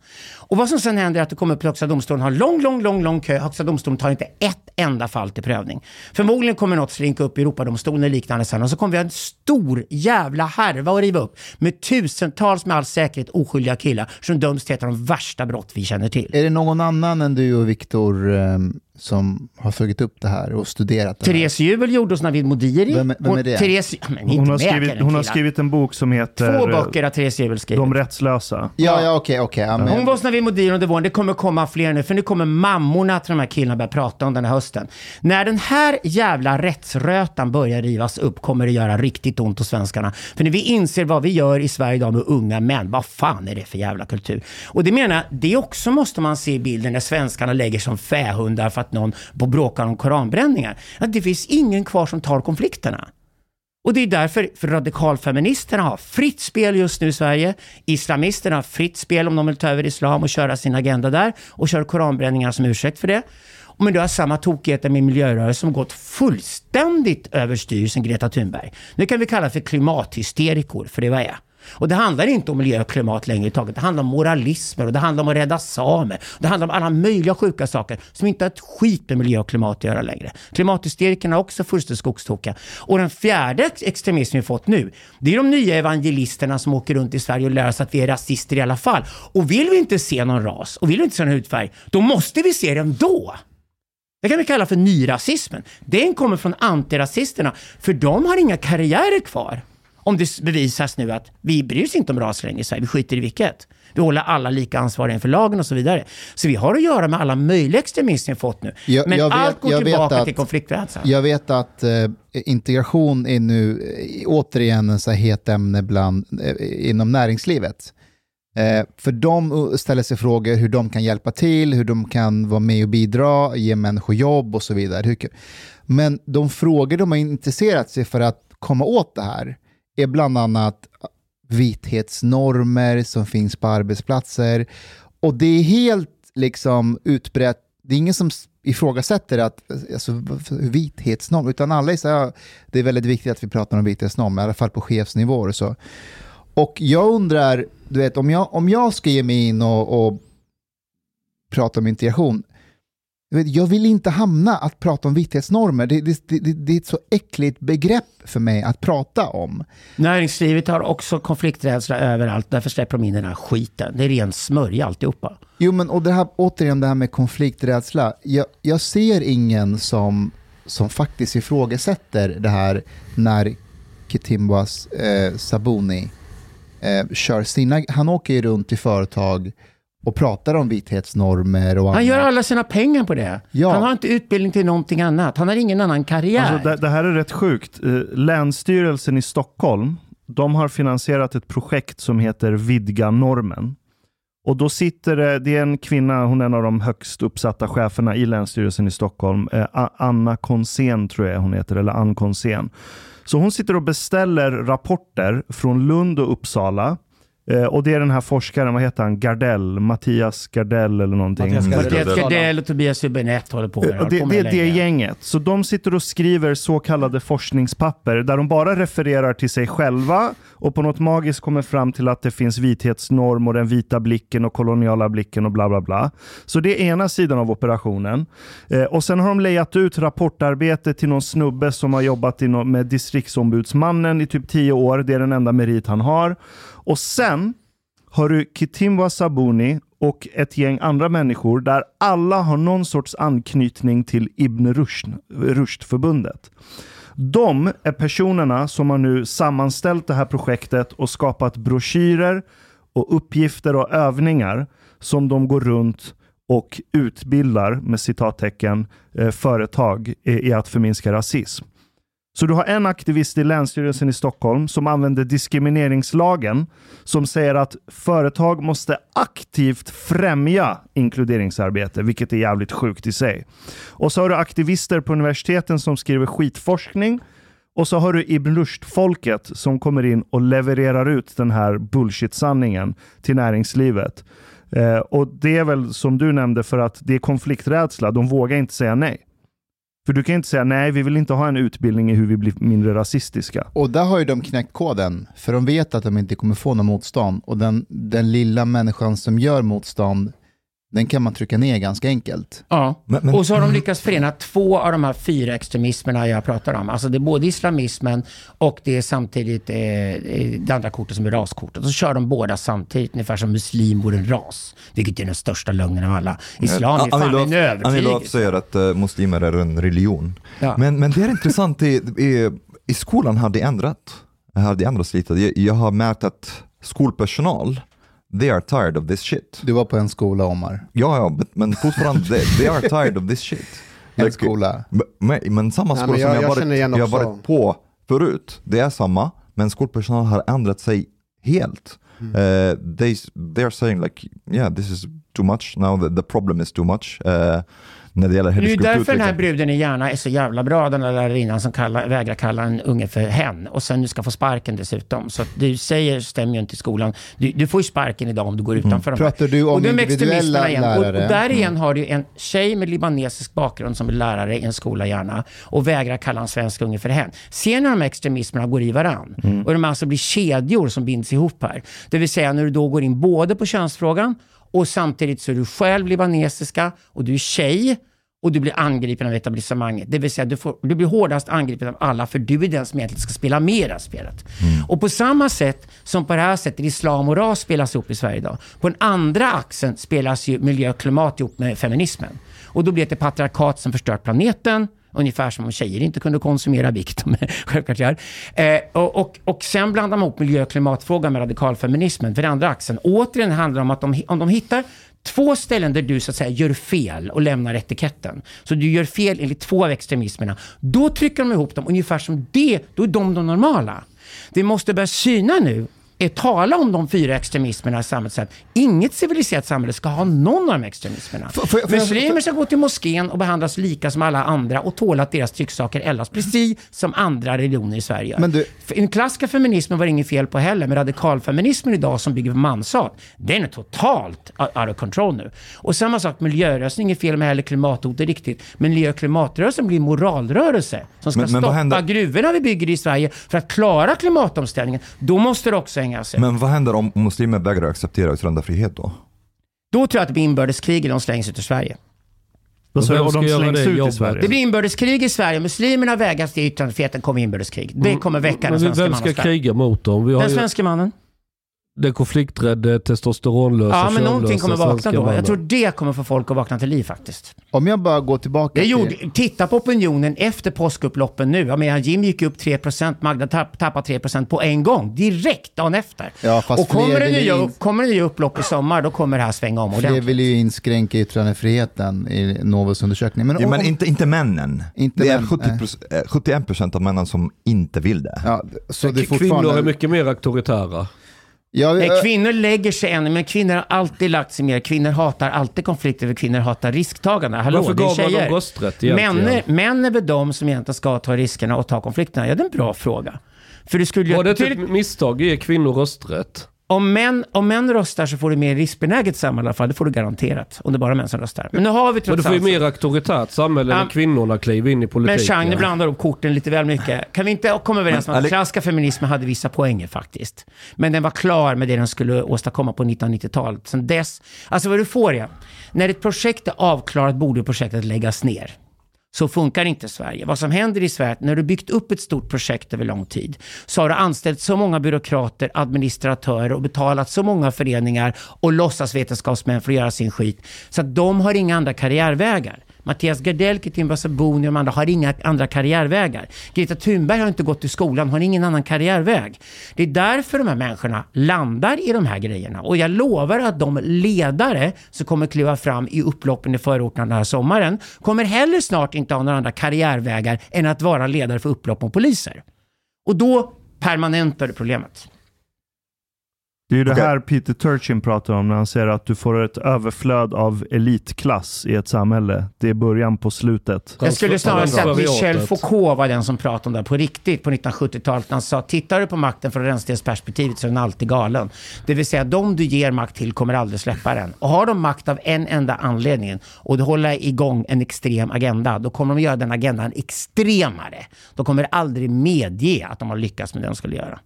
Speaker 4: Och vad som sen händer är att det kommer upp till Högsta domstolen, har lång, lång, lång, lång kö. Högsta domstolen tar inte ett enda fall till prövning. Förmodligen kommer något slinka upp i Europadomstolen eller liknande sen och så kommer vi ha en stor jävla härva att riva upp med tusentals med all säkerhet oskyldiga killar som döms till ett av de värsta brott vi känner till.
Speaker 5: Är det någon annan än du och Viktor eh, som har följt upp det här och studerat det?
Speaker 4: Therese Juvel gjorde hos Navid Modiri.
Speaker 5: Vem- vem är
Speaker 4: Hon-
Speaker 5: det?
Speaker 4: Therese, men
Speaker 7: Hon har, skrivit, hon har skrivit en bok som heter
Speaker 4: Två
Speaker 7: eh,
Speaker 4: böcker har Therese Juvel skrivit.
Speaker 7: De rättslösa.
Speaker 5: Ja, ja okej, ja, men-
Speaker 4: Hon var hos Navid Modiri under våren. Det kommer komma fler nu, för nu kommer mammorna till de här killarna börja prata om den här hösten. När den här jävla rättsrötan börjar rivas upp kommer det göra riktigt ont hos svenskarna. För när vi inser vad vi gör i Sverige idag med unga män, vad fan är det för jävla kultur? Och det menar jag, det också måste man se i bilden när svenskarna lägger som fähundar för att någon bråkar om koranbränningar. Att det finns ingen kvar som tar konflikterna. Och det är därför för radikalfeministerna har fritt spel just nu i Sverige. Islamisterna har fritt spel om de vill ta över islam och köra sin agenda där och kör koranbränningar som ursäkt för det. Men du har samma tokigheter med miljörörelsen som gått fullständigt överstyr sen Greta Thunberg. Nu kan vi kalla det för klimathysterikor, för det är vad jag. är. Och det handlar inte om miljö och klimat längre i taget. Det handlar om moralismer och det handlar om att rädda samer. Det handlar om alla möjliga sjuka saker som inte har ett skit med miljö och klimat att göra längre. Klimathysterikerna är också fullständigt skogstokiga. Och den fjärde extremismen vi fått nu, det är de nya evangelisterna som åker runt i Sverige och lär oss att vi är rasister i alla fall. Och vill vi inte se någon ras och vill vi inte se någon hudfärg, då måste vi se det då. Det kan vi kalla för nyrasismen. Den kommer från antirasisterna, för de har inga karriärer kvar. Om det bevisas nu att vi bryr oss inte om ras längre i Sverige, vi skiter i vilket. Vi håller alla lika ansvariga inför lagen och så vidare. Så vi har att göra med alla möjliga extremister vi fått nu.
Speaker 5: Jag-
Speaker 4: Men
Speaker 5: jag vet-
Speaker 4: allt går
Speaker 5: vet
Speaker 4: tillbaka
Speaker 5: att-
Speaker 4: till konflikträdslan.
Speaker 5: Jag vet att eh, integration är nu eh, återigen en så het ämne bland, eh, inom näringslivet. Eh, för de ställer sig frågor hur de kan hjälpa till, hur de kan vara med och bidra, ge människor jobb och så vidare. Men de frågor de har intresserat sig för att komma åt det här är bland annat vithetsnormer som finns på arbetsplatser. Och det är helt liksom utbrett, det är ingen som ifrågasätter att, alltså, vithetsnorm, utan alla är så här, det är väldigt viktigt att vi pratar om vithetsnorm, i alla fall på chefsnivåer och så. Och jag undrar, du vet, om jag, om jag ska ge mig in och, och prata om integration, jag, vill inte hamna att prata om vithetsnormer. Det, det, det, det är ett så äckligt begrepp för mig att prata om.
Speaker 4: Näringslivet har också konflikträdsla överallt, därför släpper de in den här skiten. Det är ren smörja alltihopa.
Speaker 5: Jo, men och det här, återigen det här med konflikträdsla. Jag, jag ser ingen som, som faktiskt ifrågasätter det här när Kitimbwas eh, Sabuni eh, kör sina... Han åker ju runt i företag och pratar om vithetsnormer och
Speaker 4: Han
Speaker 5: annat.
Speaker 4: gör alla sina pengar på det.
Speaker 5: Ja.
Speaker 4: Han har inte utbildning till någonting annat. Han har ingen annan karriär.
Speaker 7: Alltså, det, det här är rätt sjukt. Eh, Länsstyrelsen i Stockholm, de har finansierat ett projekt som heter Vidga normen. Och då sitter det, det är en kvinna, hon är en av de högst uppsatta cheferna i Länsstyrelsen i Stockholm. Eh, Anna Konsén tror jag hon heter, eller Ann Konsén. Så hon sitter och beställer rapporter från Lund och Uppsala. Eh, och det är den här forskaren, vad heter han, Gardell, Mattias Gardell eller någonting.
Speaker 4: Mattias Gardell och Tobias Hübinette håller på med det. Håller
Speaker 7: Det,
Speaker 4: på
Speaker 7: det är det gänget. Så de sitter och skriver så kallade forskningspapper där de bara refererar till sig själva och på något magiskt kommer fram till att det finns vithetsnorm och den vita blicken och koloniala blicken och bla bla bla. Så det är ena sidan av operationen. Eh, och sen har de lejat ut rapportarbete till någon snubbe som har jobbat med distriktsombudsmannen i typ tio år. Det är den enda merit han har. Och sen har du Kitimwa Sabuni och ett gäng andra människor där alla har någon sorts anknytning till Ibn Rushd, Rushd-förbundet. De är personerna som har nu sammanställt det här projektet och skapat broschyrer och uppgifter och övningar som de går runt och utbildar, med citattecken, eh, företag i, i att förminska rasism. Så du har en aktivist i Länsstyrelsen i Stockholm som använder diskrimineringslagen som säger att företag måste aktivt främja inkluderingsarbete, vilket är jävligt sjukt i sig. Och så har du aktivister på universiteten som skriver skitforskning och så har du Ibn Rushd-folket som kommer in och levererar ut den här bullshit-sanningen till näringslivet. Eh, och det är väl som du nämnde för att det är konflikträdsla. De vågar inte säga nej. För du kan inte säga nej, vi vill inte ha en utbildning i hur vi blir mindre rasistiska.
Speaker 5: Och där har ju de knäckt koden, för de vet att de inte kommer få någon motstånd. Och den, den lilla människan som gör motstånd, den kan man trycka ner ganska enkelt.
Speaker 4: Ja,
Speaker 8: Men- men-
Speaker 4: och så har de lyckats förena två av de här fyra extremismerna jag pratar om. Alltså det är både islamismen och det är samtidigt eh, eh, det andra kortet som är raskortet. Så kör de båda samtidigt, ungefär som muslim vore en ras. Vilket är den största lögnen av alla. Islam är
Speaker 8: Annie
Speaker 4: fan en övertygelse.
Speaker 8: säger att eh, muslimer är en religion.
Speaker 4: Ja.
Speaker 8: Men, men det är intressant, i, i, i skolan har det ändrat. Har det ändrats lite. Jag, jag har märkt att skolpersonal, they are tired of this shit.
Speaker 5: Du var på en skola, Omar.
Speaker 8: Ja, ja, men- fortfarande, they, they are tired of this shit.
Speaker 5: En
Speaker 8: Like,
Speaker 5: skola.
Speaker 8: Men, men samma
Speaker 6: Nej,
Speaker 8: skola
Speaker 6: men jag-
Speaker 8: som jag,
Speaker 6: jag
Speaker 8: varit, jag varit på förut, det är samma, men skolpersonal har ändrat sig helt.
Speaker 6: Mm.
Speaker 8: Eh, they, they are saying like, yeah, this is too much, now the, the problem is too much. Eh, när det gäller
Speaker 4: Det är ju därför den här bruden i Järna är så jävla bra, den där lärarinnan som kallar, vägrar kalla en unge för hen och sen nu ska få sparken dessutom. Så att du säger stämmer ju inte i skolan. Du, du får ju sparken idag om du går utanför de här.
Speaker 5: Pratar du om
Speaker 4: och de
Speaker 5: individuella
Speaker 4: igen. Och, och
Speaker 5: lärare?
Speaker 4: där igen har du en tjej med libanesisk bakgrund som är lärare i en skola i Järna och vägrar kalla en svensk unge för hen. Ser ni de här extremismerna går i varann? Och de alltså blir kedjor som binds ihop här. Det vill säga när du då går in både på könsfrågan och samtidigt så är du själv libanesiska och du är tjej och du blir angripen av etablissemanget. Det vill säga du, får, du blir hårdast angripen av alla för du är den som egentligen ska spela med i det här spelet. Och på samma sätt som på det här sättet islam och ras spelas ihop i Sverige idag. På den andra axeln spelas ju miljö och klimat ihop med feminismen. Och då blir det ett patriarkat som förstört planeten. Ungefär som om tjejer inte kunde konsumera, vilket de självklart gör. Eh, och, och, och sen blandar man ihop miljö och klimatfrågan med radikalfeminismen för den andra axeln. Återigen handlar det om att de, om de hittar två ställen där du så att säga gör fel och lämnar etiketten. Så du gör fel enligt två av extremismerna. Då trycker de ihop dem ungefär som det, då är de de normala. Det måste börja syna nu är tala om de fyra extremismerna i samhället. Inget civiliserat samhälle ska ha någon av de extremismerna.
Speaker 5: Jag- får jag-
Speaker 4: Muslimer ska gå till moskén och behandlas lika som alla andra och tåla att deras trycksaker eldas precis som andra religioner i Sverige.
Speaker 5: Men du-
Speaker 4: För Den klassiska feminismen var det inget fel på heller, men radikalfeminismen idag som bygger på manshat, den är totalt out of control nu. Och samma sak, miljörörelsen, inget fel med heller, klimathot är riktigt. Men miljö och klimatrörelsen blir moralrörelse som ska
Speaker 8: Men- men
Speaker 4: stoppa gruvorna vi bygger i Sverige för att klara klimatomställningen. Då måste det också sig.
Speaker 8: Men vad händer om muslimer vägrar acceptera yttrandefrihet då?
Speaker 4: Då tror jag att det blir inbördeskrig och de slängs ut ur Sverige.
Speaker 7: Vad sa du?
Speaker 3: vem
Speaker 7: Och
Speaker 3: ska
Speaker 7: de
Speaker 3: göra
Speaker 7: slängs
Speaker 3: det
Speaker 7: ut i
Speaker 3: jobbet?
Speaker 7: Sverige?
Speaker 4: Det blir inbördeskrig i Sverige. Muslimerna vägras till yttrandefriheten kommer inbördeskrig. Det kommer väcka den
Speaker 3: Men
Speaker 4: svenska
Speaker 3: Vem
Speaker 4: mannen.
Speaker 3: ska
Speaker 4: stark.
Speaker 3: kriga mot dem? Vi har
Speaker 4: Den
Speaker 3: ju
Speaker 4: svenska mannen.
Speaker 3: Den konflikträdde, testosteronlösa,
Speaker 4: Ja, men någonting kommer vakna då. Jag tror det kommer få folk att vakna till liv faktiskt.
Speaker 5: Om jag bara går tillbaka
Speaker 4: Det
Speaker 5: till...
Speaker 4: gjorde, titta på opinionen efter påskupploppen nu. Jag menar, Jim gick upp 3%, Magda tapp, tappade 3% på en gång. Direkt dagen efter.
Speaker 5: Ja, fast
Speaker 4: och kommer det, nya,
Speaker 5: in-
Speaker 4: kommer det nya upplopp i sommar, då kommer det här svänga om
Speaker 5: Fler
Speaker 4: ordentligt.
Speaker 5: vill ju inskränka yttrandefriheten i Novus undersökning. Men,
Speaker 8: Ja,
Speaker 5: om-
Speaker 8: men inte, inte männen.
Speaker 5: Inte
Speaker 8: det är
Speaker 5: män,
Speaker 8: 70 eh, 71% av männen som inte vill det.
Speaker 5: ja, så det är
Speaker 3: Kvinnor
Speaker 5: fortfarande...
Speaker 3: är mycket mer auktoritära.
Speaker 5: Ja,
Speaker 4: Nej, kvinnor lägger sig ännu, men kvinnor har alltid lagt sig mer. Kvinnor hatar alltid konflikter, för kvinnor hatar risktagande. Hallå,
Speaker 3: Varför
Speaker 4: det är
Speaker 3: gav man
Speaker 4: tjejer.
Speaker 3: dem rösträtt?
Speaker 4: Män, män är väl de som egentligen ska ta riskerna och ta konflikterna? Ja, det är en bra fråga. För det skulle ju
Speaker 3: Var det ett misstag att ge kvinnor rösträtt?
Speaker 4: Om, män, om män röstar så får du mer riskbenäget samhälle i alla fall. Det får du garanterat. Om det är bara män som röstar. Men nu har vi
Speaker 3: Men
Speaker 4: trots
Speaker 3: du får ju
Speaker 4: allt...
Speaker 3: mer auktoritärt samhälle när
Speaker 4: Ja.
Speaker 3: kvinnorna kliver in i
Speaker 4: Men
Speaker 3: politiken.
Speaker 4: Chang, nu blandar upp korten lite väl mycket. Kan vi inte komma överens om
Speaker 8: Men,
Speaker 4: att
Speaker 8: Ale-
Speaker 4: klassiska feminismen hade vissa poänger faktiskt? Men den var klar med det den skulle åstadkomma på 1990-talet. Sen dess, alltså vad du får är, när ett projekt är avklarat borde projektet läggas ner. Så funkar inte Sverige. Vad som händer i Sverige är att när du byggt upp ett stort projekt över lång tid så har du anställt så många byråkrater, administratörer och betalat så många föreningar och låtsasvetenskapsmän för att göra sin skit så att de har inga andra karriärvägar. Mattias Gardell, Kitimba Sabuni och de andra har inga andra karriärvägar. Greta Thunberg har inte gått i skolan, har ingen annan karriärväg. Det är därför de här människorna landar i de här grejerna. Och jag lovar att de ledare som kommer kliva fram i upploppen i förorterna den här sommaren kommer heller snart inte ha några andra karriärvägar än att vara ledare för upplopp mot poliser. Och då permanentar du problemet.
Speaker 7: Det är ju det
Speaker 8: Okej.
Speaker 7: här Peter Turchin pratar om när han säger att du får ett överflöd av elitklass i ett samhälle. Det är början på slutet.
Speaker 4: Jag skulle snarare säga att Michel. Foucault var den som pratade om det här på riktigt på 1970-talet. när Han sa, tittar du på makten från rännstensperspektivet så är den alltid galen. Det vill säga, de du ger makt till kommer aldrig släppa den. Och har de makt av en enda anledning och hålla igång en extrem agenda, då kommer de göra den agendan extremare. De kommer aldrig medge att de har lyckats med det de skulle göra.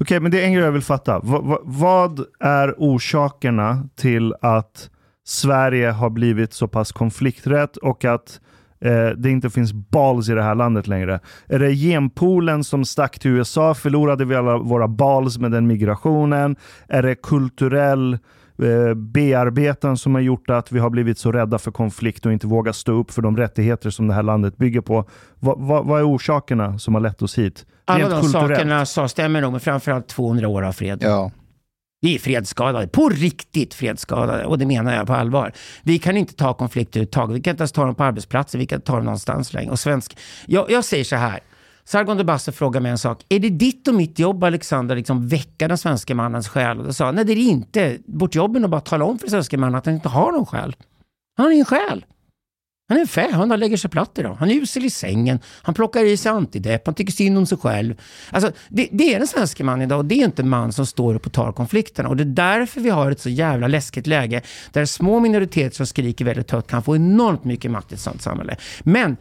Speaker 7: Okej, men det är en grej jag vill fatta. Va, va, vad är orsakerna till att Sverige har blivit så pass konflikträtt och att eh, det inte finns balls i det här landet längre? Är det genpoolen som stack till USA? Förlorade vi alla våra balls med den migrationen? Är det kulturell eh, bearbeten som har gjort att vi har blivit så rädda för konflikt och inte vågar stå upp för de rättigheter som det här landet bygger på? Va, va, vad är orsakerna som har lett oss hit?
Speaker 4: Alla
Speaker 7: Rent
Speaker 4: de
Speaker 7: kulturellt.
Speaker 4: sakerna sa stämmer nog, men framförallt 200 år av fred.
Speaker 5: Ja.
Speaker 4: Vi är fredsskadade, på riktigt fredsskadade. Och det menar jag på allvar. Vi kan inte ta konflikter överhuvudtaget. Vi kan inte ens ta dem på arbetsplatser. Vi kan inte ta dem någonstans längre. Och svensk... jag, jag säger så här. Sargon de Basse frågade mig en sak. Är det ditt och mitt jobb, Alexander, liksom väcka den svenska mannens själ? Och då sa han, nej det är det inte. Vårt jobb är att bara tala om för den svenska mannen att han inte har någon själ. Han har ingen själ. Han är en fähund, han lägger sig platt idag. Han är usel i sängen, han plockar i sig antidepp, han tycker synd om sig själv. Alltså, det, det är den svenska mannen idag och det är inte en man som står upp och tar konflikterna. Och det är därför vi har ett så jävla läskigt läge där små minoriteter som skriker väldigt högt kan få enormt mycket makt i ett sånt samhälle. Men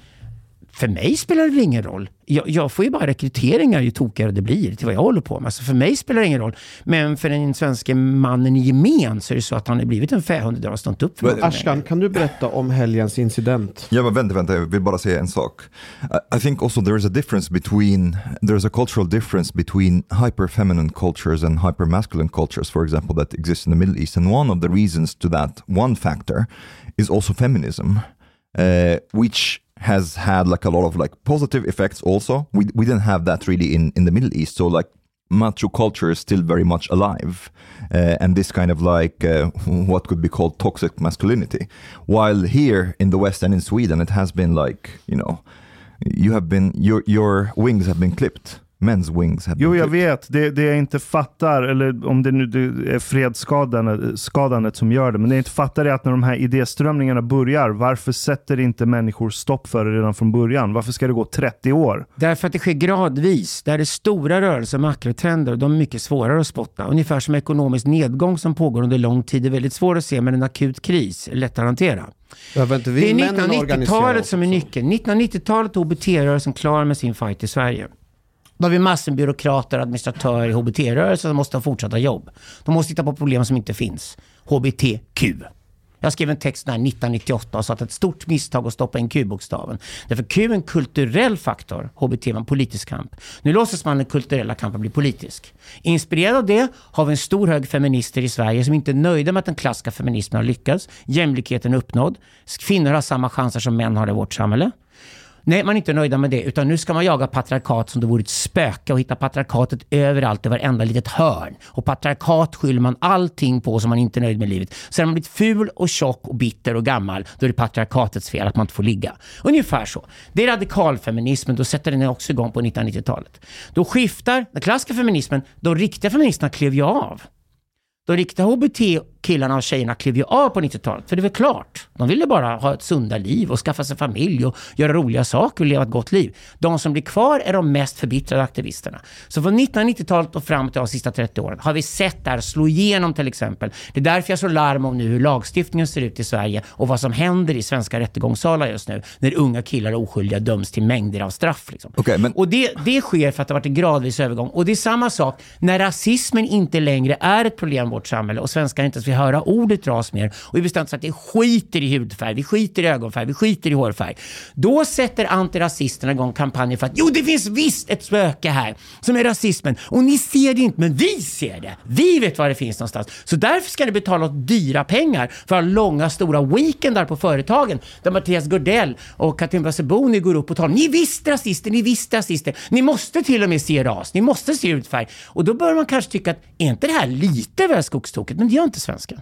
Speaker 4: för mig spelar det ingen roll. Jag, jag får ju bara rekryteringar ju tokigare det blir till vad jag håller på med. Så för mig spelar det ingen roll. Men för den svenska mannen i gemen så är det så att han har blivit en fähund idag och stått upp för
Speaker 6: Ashkan, kan du berätta om helgens incident?
Speaker 8: Ja men vänta, vänta, jag vill bara säga en sak. I- I think also there is a difference between, there is a cultural difference between hyper-feminine cultures and hyper-masculine cultures, for example, that exist in the Middle East. And one of the reasons to that, one factor, is also feminism, uh, which has had like a lot of like positive effects also. We, we didn't have that really in, in the Middle East. So like macho culture is still very much alive uh, and this kind of like uh, what could be called toxic masculinity while here in the west and in sweden it has been like you know you have been your your wings have been clipped men's wings have
Speaker 7: Jo, jag vet. Det, det jag inte fattar, eller om det nu det är fredsskadandet skadandet som gör det, men det jag inte fattar är att när de här idéströmningarna börjar, varför sätter inte människor stopp för det redan från början? Varför ska det gå 30 år?
Speaker 4: Därför att det sker gradvis. Där det är stora rörelser, makrotrender, och de är mycket svårare att spotta. Ungefär som ekonomisk nedgång som pågår under lång tid är väldigt svår att se, men en akut kris är lättare att hantera.
Speaker 6: Behöver inte
Speaker 4: Det
Speaker 6: vi
Speaker 4: är
Speaker 6: männen organisera
Speaker 4: 1990-talet
Speaker 6: oss
Speaker 4: som är nyckeln. 1990-talet är HBT-rörelsen klar med sin fight i Sverige. Då har vi massor av byråkrater och administratörer i HBT-rörelsen som måste ha fortsatta jobb. De måste titta på problem som inte finns. HBTQ. Jag skrev en text där 1998 och sa att ett stort misstag att stoppa in Q-bokstaven. Därför Q är en kulturell faktor, HBT var en politisk kamp. Nu låtsas man den kulturella kampen bli politisk. Inspirerad av det har vi en stor hög feminister i Sverige som inte är nöjda med att den klassiska feminismen har lyckats. Jämlikheten är uppnådd. Kvinnor har samma chanser som män har i vårt samhälle. Nej, man är inte nöjda med det, utan nu ska man jaga patriarkat som det vore ett spöke och hitta patriarkatet överallt i varenda litet hörn. Och patriarkat skyller man allting på som man inte är nöjd med i livet. Så har man blivit ful och tjock och bitter och gammal, då är det patriarkatets fel att man inte får ligga. Ungefär så. Det är radikalfeminismen, då sätter den också igång på 1990-talet. Då skiftar den klassiska feminismen, de riktiga feministerna klev ju av. De riktiga HBT-killarna och tjejerna klev ju av på 90-talet, för det väl klart. De ville bara ha ett sunda liv och skaffa sig familj och göra roliga saker och leva ett gott liv. De som blir kvar är de mest förbittrade aktivisterna. Så från 1990-talet och fram till de sista 30 åren har vi sett det här slå igenom till exempel. Det är därför jag slår larm om nu hur lagstiftningen ser ut i Sverige och vad som händer i svenska rättegångssalar just nu när unga killar och oskyldiga döms till mängder av straff. Liksom.
Speaker 8: Okej, men
Speaker 4: Och det, det sker för att det har varit en gradvis övergång. Och det är samma sak när rasismen inte längre är ett problem vårt samhälle och svenskar inte ens vill höra ordet ras mer och vi bestämt att det skiter i hudfärg, vi skiter i ögonfärg, vi skiter i hårfärg. Då sätter antirasisterna igång kampanjer för att jo, det finns visst ett spöke här som är rasismen och ni ser det inte, men vi ser det. Vi vet var det finns någonstans. Så därför ska ni betala dyra pengar för att ha långa stora weekendar på företagen där Mattias Gordell och Katrin Waseboni går upp och talar. Ni är visst rasister, ni är visst rasister. Ni måste till och med se ras, ni måste se hudfärg. Och då bör man kanske tycka att är inte det här lite väl skogstokigt? Men det gör inte svensken.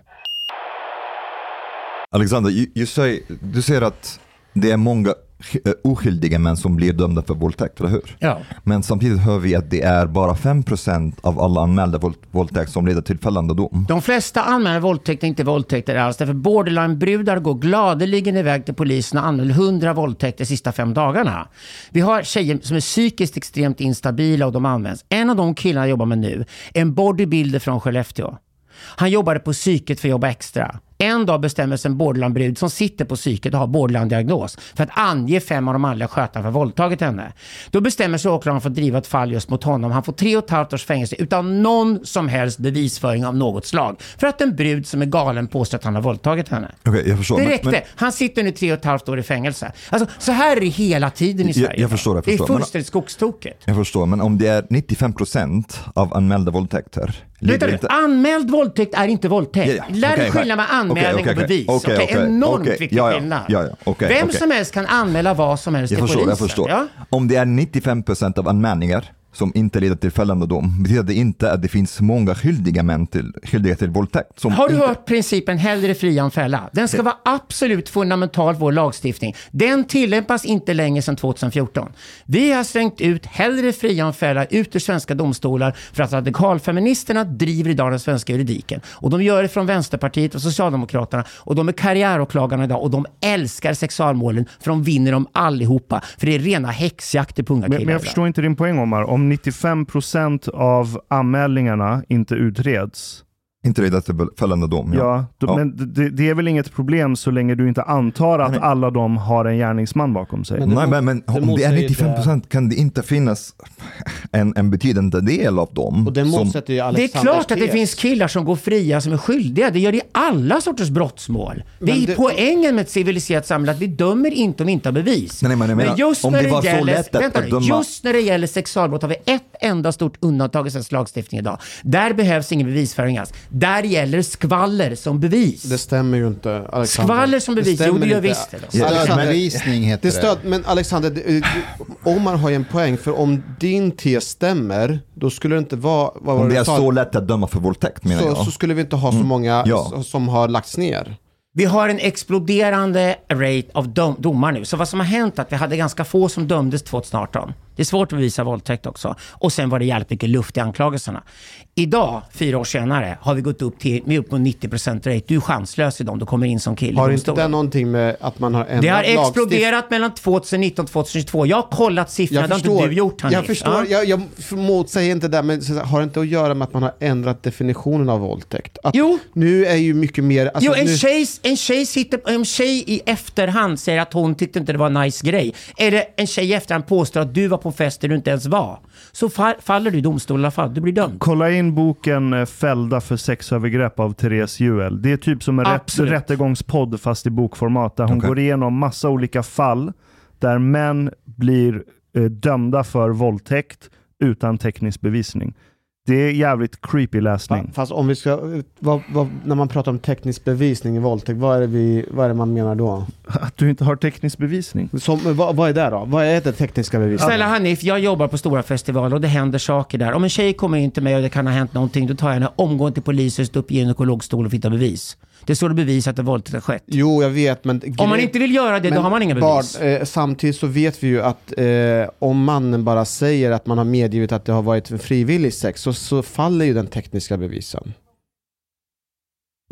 Speaker 8: Alexander, you, you say, du säger att det är många eh, oskyldiga män som blir dömda för våldtäkt, eller hur?
Speaker 4: Ja.
Speaker 8: Men samtidigt hör vi att det är bara 5% av alla anmälda våld, våldtäkt som leder till fällande dom.
Speaker 4: De flesta anmälda våldtäkter är inte våldtäkter alls. Därför borderline-brudar går gladeligen iväg till polisen och anmäler 100 våldtäkter de sista fem dagarna. Vi har tjejer som är psykiskt extremt instabila och de används. En av de killarna jag jobbar med nu en bodybuilder från Skellefteå. Han jobbade på psyket för att jobba extra. En dag bestämmer sig en borderline-brud som sitter på psyket och har borderline-diagnos för att ange fem av de manliga skötarna för våldtagit henne. Då bestämmer sig åklagaren för att driva ett fall just mot honom. Han får tre och ett halvt års fängelse utan någon som helst bevisföring av något slag. För att en brud som är galen påstår att han har våldtagit henne.
Speaker 8: Okej, jag förstår.
Speaker 4: Det
Speaker 8: men-
Speaker 4: räckte.
Speaker 8: men-
Speaker 4: Han sitter nu tre och ett halvt år i fängelse. Alltså, så här är det hela tiden i
Speaker 8: Jag-
Speaker 4: Sverige.
Speaker 8: jag förstår, jag
Speaker 4: Det är
Speaker 8: förstår. Men-
Speaker 4: fullständigt skogstokigt.
Speaker 8: Jag förstår, men om det är 95% av anmälda våldtäkter,
Speaker 4: Nu,
Speaker 8: inte...
Speaker 4: anmäld våldtäkt är inte våldtäkt.
Speaker 8: Ja, ja.
Speaker 4: Lär dig skillnad med
Speaker 8: okej,
Speaker 4: anmälning
Speaker 8: okej,
Speaker 4: och bevis.
Speaker 8: okej,
Speaker 4: Okej,
Speaker 8: okej,
Speaker 4: Enormt
Speaker 8: okej.
Speaker 4: viktig
Speaker 8: Ja,
Speaker 4: skillnad.
Speaker 8: ja, ja,
Speaker 4: Vem som helst kan anmäla vad som helst
Speaker 8: Jag
Speaker 4: till
Speaker 8: förstår,
Speaker 4: polisen.
Speaker 8: jag förstår. Om det är 95% av anmälningar som inte leder till fällande dom, betyder det inte att det finns många skyldiga män till, skyldiga till våldtäkt. Som
Speaker 4: Har du
Speaker 8: inte...
Speaker 4: hört principen hellre fria än fälla? Den ska vara absolut fundamental vår lagstiftning. Den tillämpas inte längre sedan 2014. Vi har slängt ut hellre fria än fälla ut ur svenska domstolar för att radikalfeministerna driver idag den svenska juridiken. Och de gör det från Vänsterpartiet och Socialdemokraterna och de är karriäråklagarna idag och de älskar sexualmålen för de vinner dem allihopa. För det är rena häxjakter på unga
Speaker 7: Men,
Speaker 4: killar.
Speaker 7: men jag
Speaker 4: idag.
Speaker 7: förstår inte din poäng Omar. Om 95% av anmälningarna inte utreds,
Speaker 8: inte leder till fällande dom.
Speaker 7: ja, då,
Speaker 8: Ja.
Speaker 7: men det, det är väl inget problem så länge du inte antar att alla de har en gärningsman bakom sig.
Speaker 6: Men det
Speaker 8: Nej, men, men
Speaker 6: det
Speaker 8: om det är
Speaker 6: motsäger
Speaker 8: 95% kan det inte finnas en, en betydande del av dem
Speaker 6: Och det
Speaker 8: som...
Speaker 4: Det är klart att det finns killar som går fria som är skyldiga. Det gör det i alla sorters brottsmål. Det
Speaker 6: Men
Speaker 4: är
Speaker 6: det-
Speaker 4: poängen med ett civiliserat samhälle att vi dömer inte om vi inte har bevis.
Speaker 8: Nej, nej, men
Speaker 4: när
Speaker 8: det
Speaker 4: gäller, vänta
Speaker 8: döma-
Speaker 4: Just när det gäller sexualbrott har vi ett enda stort undantag i svensk lagstiftning idag. Där behövs ingen bevisföring alls. Där gäller skvaller som bevis.
Speaker 6: Det stämmer ju inte, Alexander.
Speaker 4: Skvaller som bevis, jo,
Speaker 6: stämmer
Speaker 4: det gör
Speaker 6: inte.
Speaker 4: visst det.
Speaker 5: Ja, Stödbevisning heter
Speaker 6: det
Speaker 5: det.
Speaker 6: stöd, men Alexander, det- eh, Omar har ju en poäng, för om din tes stämmer, då skulle det inte vara... Vad var
Speaker 8: Om det är så lätt att döma för våldtäkt menar
Speaker 6: så,
Speaker 8: jag.
Speaker 6: så skulle vi inte ha så många
Speaker 8: Ja.
Speaker 6: s- som har lagts ner.
Speaker 4: Vi har en exploderande rate av dom, domar nu. Så vad som har hänt är att vi hade ganska få som dömdes 2018. Det är svårt att bevisa våldtäkt också. Och sen var det jävligt mycket luft i anklagelserna. Idag, fyra år senare, har vi gått upp till med upp på 90% rate. Du är chanslös i dem, du kommer in som kille.
Speaker 6: Har inte det någonting med att man har ändrat
Speaker 4: Det har exploderat mellan 2019 och 2022. Jag har kollat siffrorna,
Speaker 6: Jag
Speaker 4: det har inte du gjort Hanif.
Speaker 6: jag, förstår
Speaker 4: Ja.
Speaker 6: jag, jag motsäger inte det, men har det inte att göra med att man har ändrat definitionen av våldtäkt? Att
Speaker 4: Jo.
Speaker 6: Nu är ju mycket mer... Alltså,
Speaker 4: jo, en
Speaker 6: nu,
Speaker 4: tjej, en, tjej sitter, en tjej i efterhand säger att hon tyckte inte det var en nice grej. Eller en tjej i efterhand påstår att du var på en fest där du inte ens var. Så fa- faller du i domstol i alla fall. Du blir dömd.
Speaker 7: Kolla in boken eh, Fällda för sexövergrepp av Therese Juel. Det är typ som en rätt, rättegångspodd fast i bokformat där hon
Speaker 8: Okej.
Speaker 7: går igenom massa olika fall där män blir eh, dömda för våldtäkt utan teknisk bevisning. Det är jävligt creepy läsning.
Speaker 6: Fast om vi ska, vad, vad, när man pratar om teknisk bevisning i våldtäkt, vad är det, vi, vad är det man menar då?
Speaker 7: Att du inte har teknisk bevisning.
Speaker 6: Som, vad, vad är det då? Vad är det tekniska beviset?
Speaker 4: Snälla Hanif, jag jobbar på stora festivaler och det händer saker där. Om en tjej kommer in till mig och det kan ha hänt någonting, då tar jag henne omgående till polishuset upp i gynekologstol och hittar bevis. Det så det bevisar att en våldtäkt har skett.
Speaker 6: Jo, jag vet, men...
Speaker 4: Om man inte vill göra det, då har man inga bevis.
Speaker 6: Bard, eh, samtidigt så vet vi ju att eh, om mannen bara säger att man har medgivit att det har varit en frivillig sex, så, så faller ju den tekniska bevisen.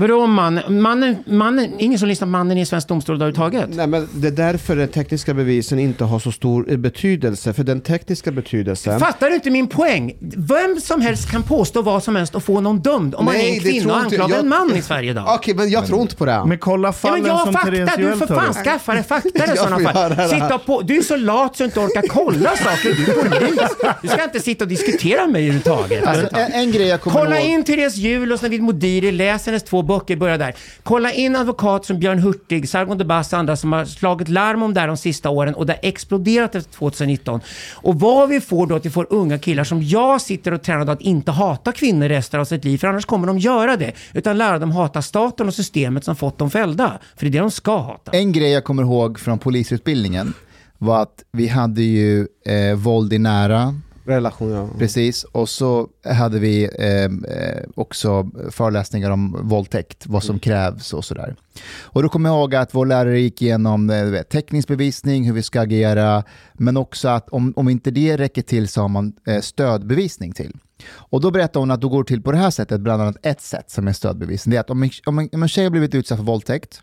Speaker 4: Vadå man, mannen, mannen, ingen som lyssnar på mannen i svensk domstol överhuvudtaget?
Speaker 6: Nej, men det är därför den tekniska bevisen inte har så stor eh, betydelse, för den tekniska betydelsen...
Speaker 4: Fattar du inte min poäng? Vem som helst kan påstå vad som helst och få någon dömd om man
Speaker 6: Nej,
Speaker 4: är en kvinna och
Speaker 6: inte
Speaker 4: anklagar
Speaker 6: jag.
Speaker 4: en man i Sverige idag.
Speaker 6: Okej, men jag tror inte på det.
Speaker 7: Men kolla
Speaker 4: Ja,
Speaker 7: fallen
Speaker 4: men jag
Speaker 7: som Therese
Speaker 4: du för fan skaffa dig fakta i sådana fall.
Speaker 6: här.
Speaker 4: Sitta på, du är så lat så du inte orkar kolla saker. Du är polis. Du ska inte sitta och diskutera med mig överhuvudtaget.
Speaker 5: Alltså, en, en grej jag kommer
Speaker 4: Kolla
Speaker 5: ihåg.
Speaker 4: in Therese Juhl och Navid Modiri, läs hennes två böcker, börjar där. Kolla in advokat som Björn Hurtig, Sargon de Bas och andra som har slagit larm om det här de sista åren och det har exploderat efter 2019. Och vad vi får då att vi får unga killar som jag sitter och tränar att inte hata kvinnor resten av sitt liv, för annars kommer de göra det. Utan lära dem hata staten och systemet som fått dem fällda. För det är det de ska hata.
Speaker 5: En grej jag kommer ihåg från polisutbildningen var att vi hade ju eh, våld i nära
Speaker 6: Relation, ja.
Speaker 5: Precis, och så hade vi eh, eh, också föreläsningar om våldtäkt, vad som krävs och sådär. Och då kommer jag ihåg att vår lärare gick igenom eh, vet, teckningsbevisning, hur vi ska agera, men också att om, om inte det räcker till så har man eh, stödbevisning till. Och då berättar hon att då går det till på det här sättet, bland annat ett sätt som är stödbevisning. Det är att om en, om en, om en tjej har blivit utsatt för våldtäkt,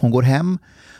Speaker 5: hon går hem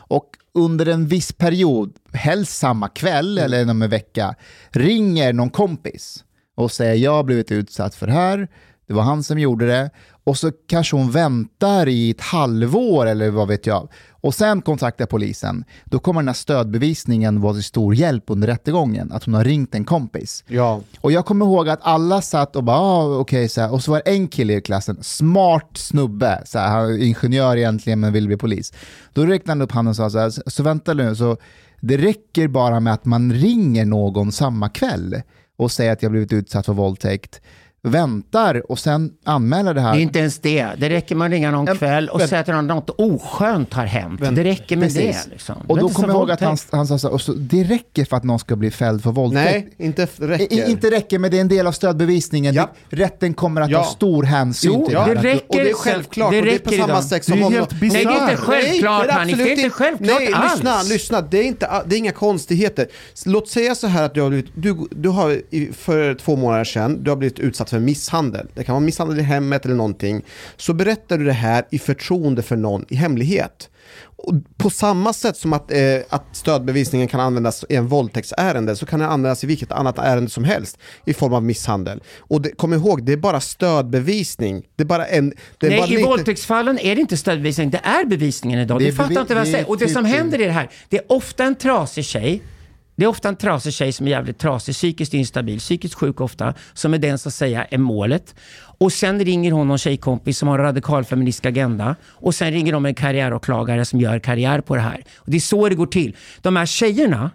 Speaker 5: och under en viss period, helst samma kväll eller inom en vecka, ringer någon kompis och säger jag har blivit utsatt för det här, det var han som gjorde det. Och så kanske hon väntar i ett halvår eller vad vet jag. Och sen kontaktar polisen. Då kommer den här stödbevisningen vara till stor hjälp under rättegången. Att hon har ringt en kompis.
Speaker 6: Ja.
Speaker 5: Och jag kommer ihåg att alla satt och bara, ah, okej, så här. och så var det en kille i klassen, smart snubbe, så här, han är ingenjör egentligen men vill bli polis. Då räckte han upp handen och sa så här, så vänta nu, så det räcker bara med att man ringer någon samma kväll och säger att jag blivit utsatt för våldtäkt väntar och sen anmäler det här.
Speaker 4: Det är inte ens det. Det räcker med att ringa någon kväll och säga att något oskönt har hänt. det räcker med
Speaker 5: Precis.
Speaker 4: det. Liksom.
Speaker 5: Och
Speaker 4: Det är
Speaker 5: då kommer jag ihåg att han, han sa så här, och så, det räcker för att någon ska bli fälld för våldtäkt.
Speaker 6: Nej, inte räcker.
Speaker 5: I, inte räcker, men det är en del av stödbevisningen.
Speaker 6: Ja.
Speaker 5: Det, rätten kommer att
Speaker 6: Ja.
Speaker 5: ta stor hänsyn
Speaker 4: Jo,
Speaker 5: till
Speaker 6: Ja,
Speaker 5: det.
Speaker 4: det räcker.
Speaker 6: och det är självklart.
Speaker 4: det
Speaker 6: och det är på
Speaker 4: räcker
Speaker 6: samma sätt
Speaker 7: Det är
Speaker 6: som om...
Speaker 7: helt
Speaker 6: Nej,
Speaker 7: bisarrt.
Speaker 4: Nej, det är inte självklart
Speaker 6: det är.
Speaker 4: Det är inte självklart
Speaker 6: Nej,
Speaker 4: alls.
Speaker 6: lyssna, lyssna. Det är, inte, det är inga konstigheter. Låt säga så här att du har blivit, du, du har för två månader sedan, du har blivit utsatt för misshandel. Det kan vara misshandel i hemmet eller någonting. Så berättar du det här i förtroende för någon i hemlighet. Och på samma sätt som att, eh, att stödbevisningen kan användas i en våldtäktsärende så kan den användas i vilket annat ärende som helst i form av misshandel. Och det, kom ihåg, det är bara stödbevisning. Det är bara en... Det är
Speaker 4: Nej,
Speaker 6: bara
Speaker 4: i
Speaker 6: lite-
Speaker 4: våldtäktsfallen är det inte stödbevisning, det är bevisningen idag.
Speaker 5: Det
Speaker 4: Du fattar inte vad jag säger. Och det som
Speaker 5: typ-
Speaker 4: händer är det här, det är ofta en trasig tjej, det är ofta en trasig tjej som är jävligt trasig, psykiskt instabil, psykiskt sjuk ofta, som är den som säger är målet. Och sen ringer hon någon tjejkompis som har en radikal feministisk agenda och sen ringer de en karriäråklagare som gör karriär på det här. Och det är så det går till. De här tjejerna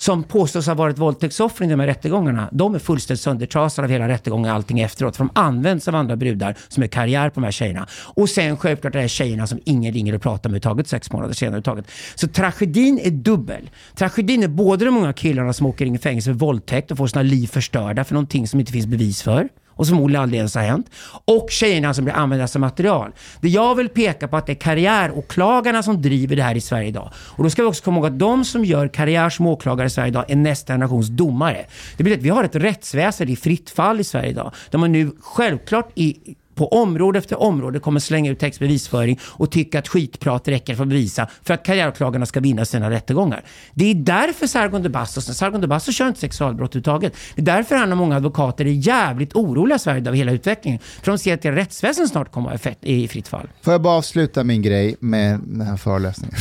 Speaker 4: som påstås ha varit våldtäktsoffer i de här rättegångarna, de är fullständigt söndertrasade av hela rättegången och allting efteråt. För de används av andra brudar som är karriär på de här tjejerna. Och sen självklart är det tjejerna som ingen ringer och pratar med överhuvudtaget sex månader senare överhuvudtaget. Så tragedin är dubbel. Tragedin är både de många killarna som åker in i fängelse för våldtäkt och får sina liv förstörda för någonting som inte finns bevis för och som förmodligen aldrig ens har hänt. Och tjejerna som blir använda som material. Det jag vill peka på att det är karriäråklagarna som driver det här i Sverige idag. Och då ska vi också komma ihåg att de som gör karriär som åklagare i Sverige idag är nästa generations domare. Det betyder att vi har ett rättsväsende i fritt fall i Sverige idag. Där man nu självklart i på område efter område kommer slänga ut textbevisföring och tycka att skitprat räcker för att bevisa för att karriäråklagarna ska vinna sina rättegångar. Det är därför Sargon de Bastos, Sargon de Bastos kör inte sexualbrott överhuvudtaget. Det är därför han och många advokater är jävligt oroliga i Sverige av hela utvecklingen. För de ser att det rättsväsen snart kommer att vara i fritt fall.
Speaker 5: Får jag bara avsluta min grej med den här föreläsningen?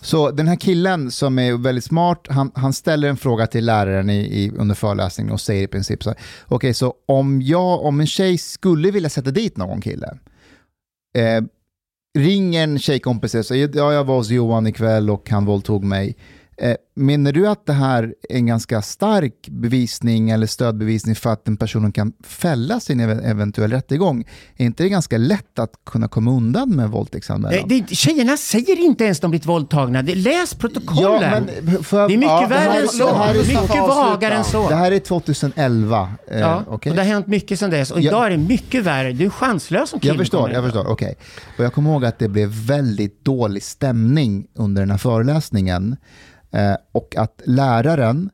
Speaker 5: Så den här killen som är väldigt smart, han, han ställer en fråga till läraren i, i, under föreläsningen och säger i princip så här, okej så om, jag, om en tjej skulle vilja sätta dit någon kille, eh, ringer en tjejkompis och säger ja, jag var hos Johan ikväll och han våldtog mig. Eh, menar du att det här är en ganska stark bevisning eller stödbevisning för att den personen kan fällas i en ev- eventuell rättegång? Är inte det ganska lätt att kunna komma undan med våldtäktsanmälan?
Speaker 4: Det, tjejerna säger inte ens de blivit våldtagna. Läs protokollen.
Speaker 5: för-
Speaker 4: det är mycket
Speaker 5: ja,
Speaker 4: värre än så.
Speaker 5: det här är-
Speaker 4: mycket vagare än så.
Speaker 5: Det här är 2011. eh,
Speaker 4: Ja,
Speaker 5: okej?
Speaker 4: och det har hänt mycket sedan dess. Och
Speaker 5: Ja.
Speaker 4: idag är det mycket värre. Du är chanslös som kille.
Speaker 5: Jag förstår, jag förstår. Okej. Och jag kommer ihåg att det blev väldigt dålig stämning under den här föreläsningen. Eh, och att läraren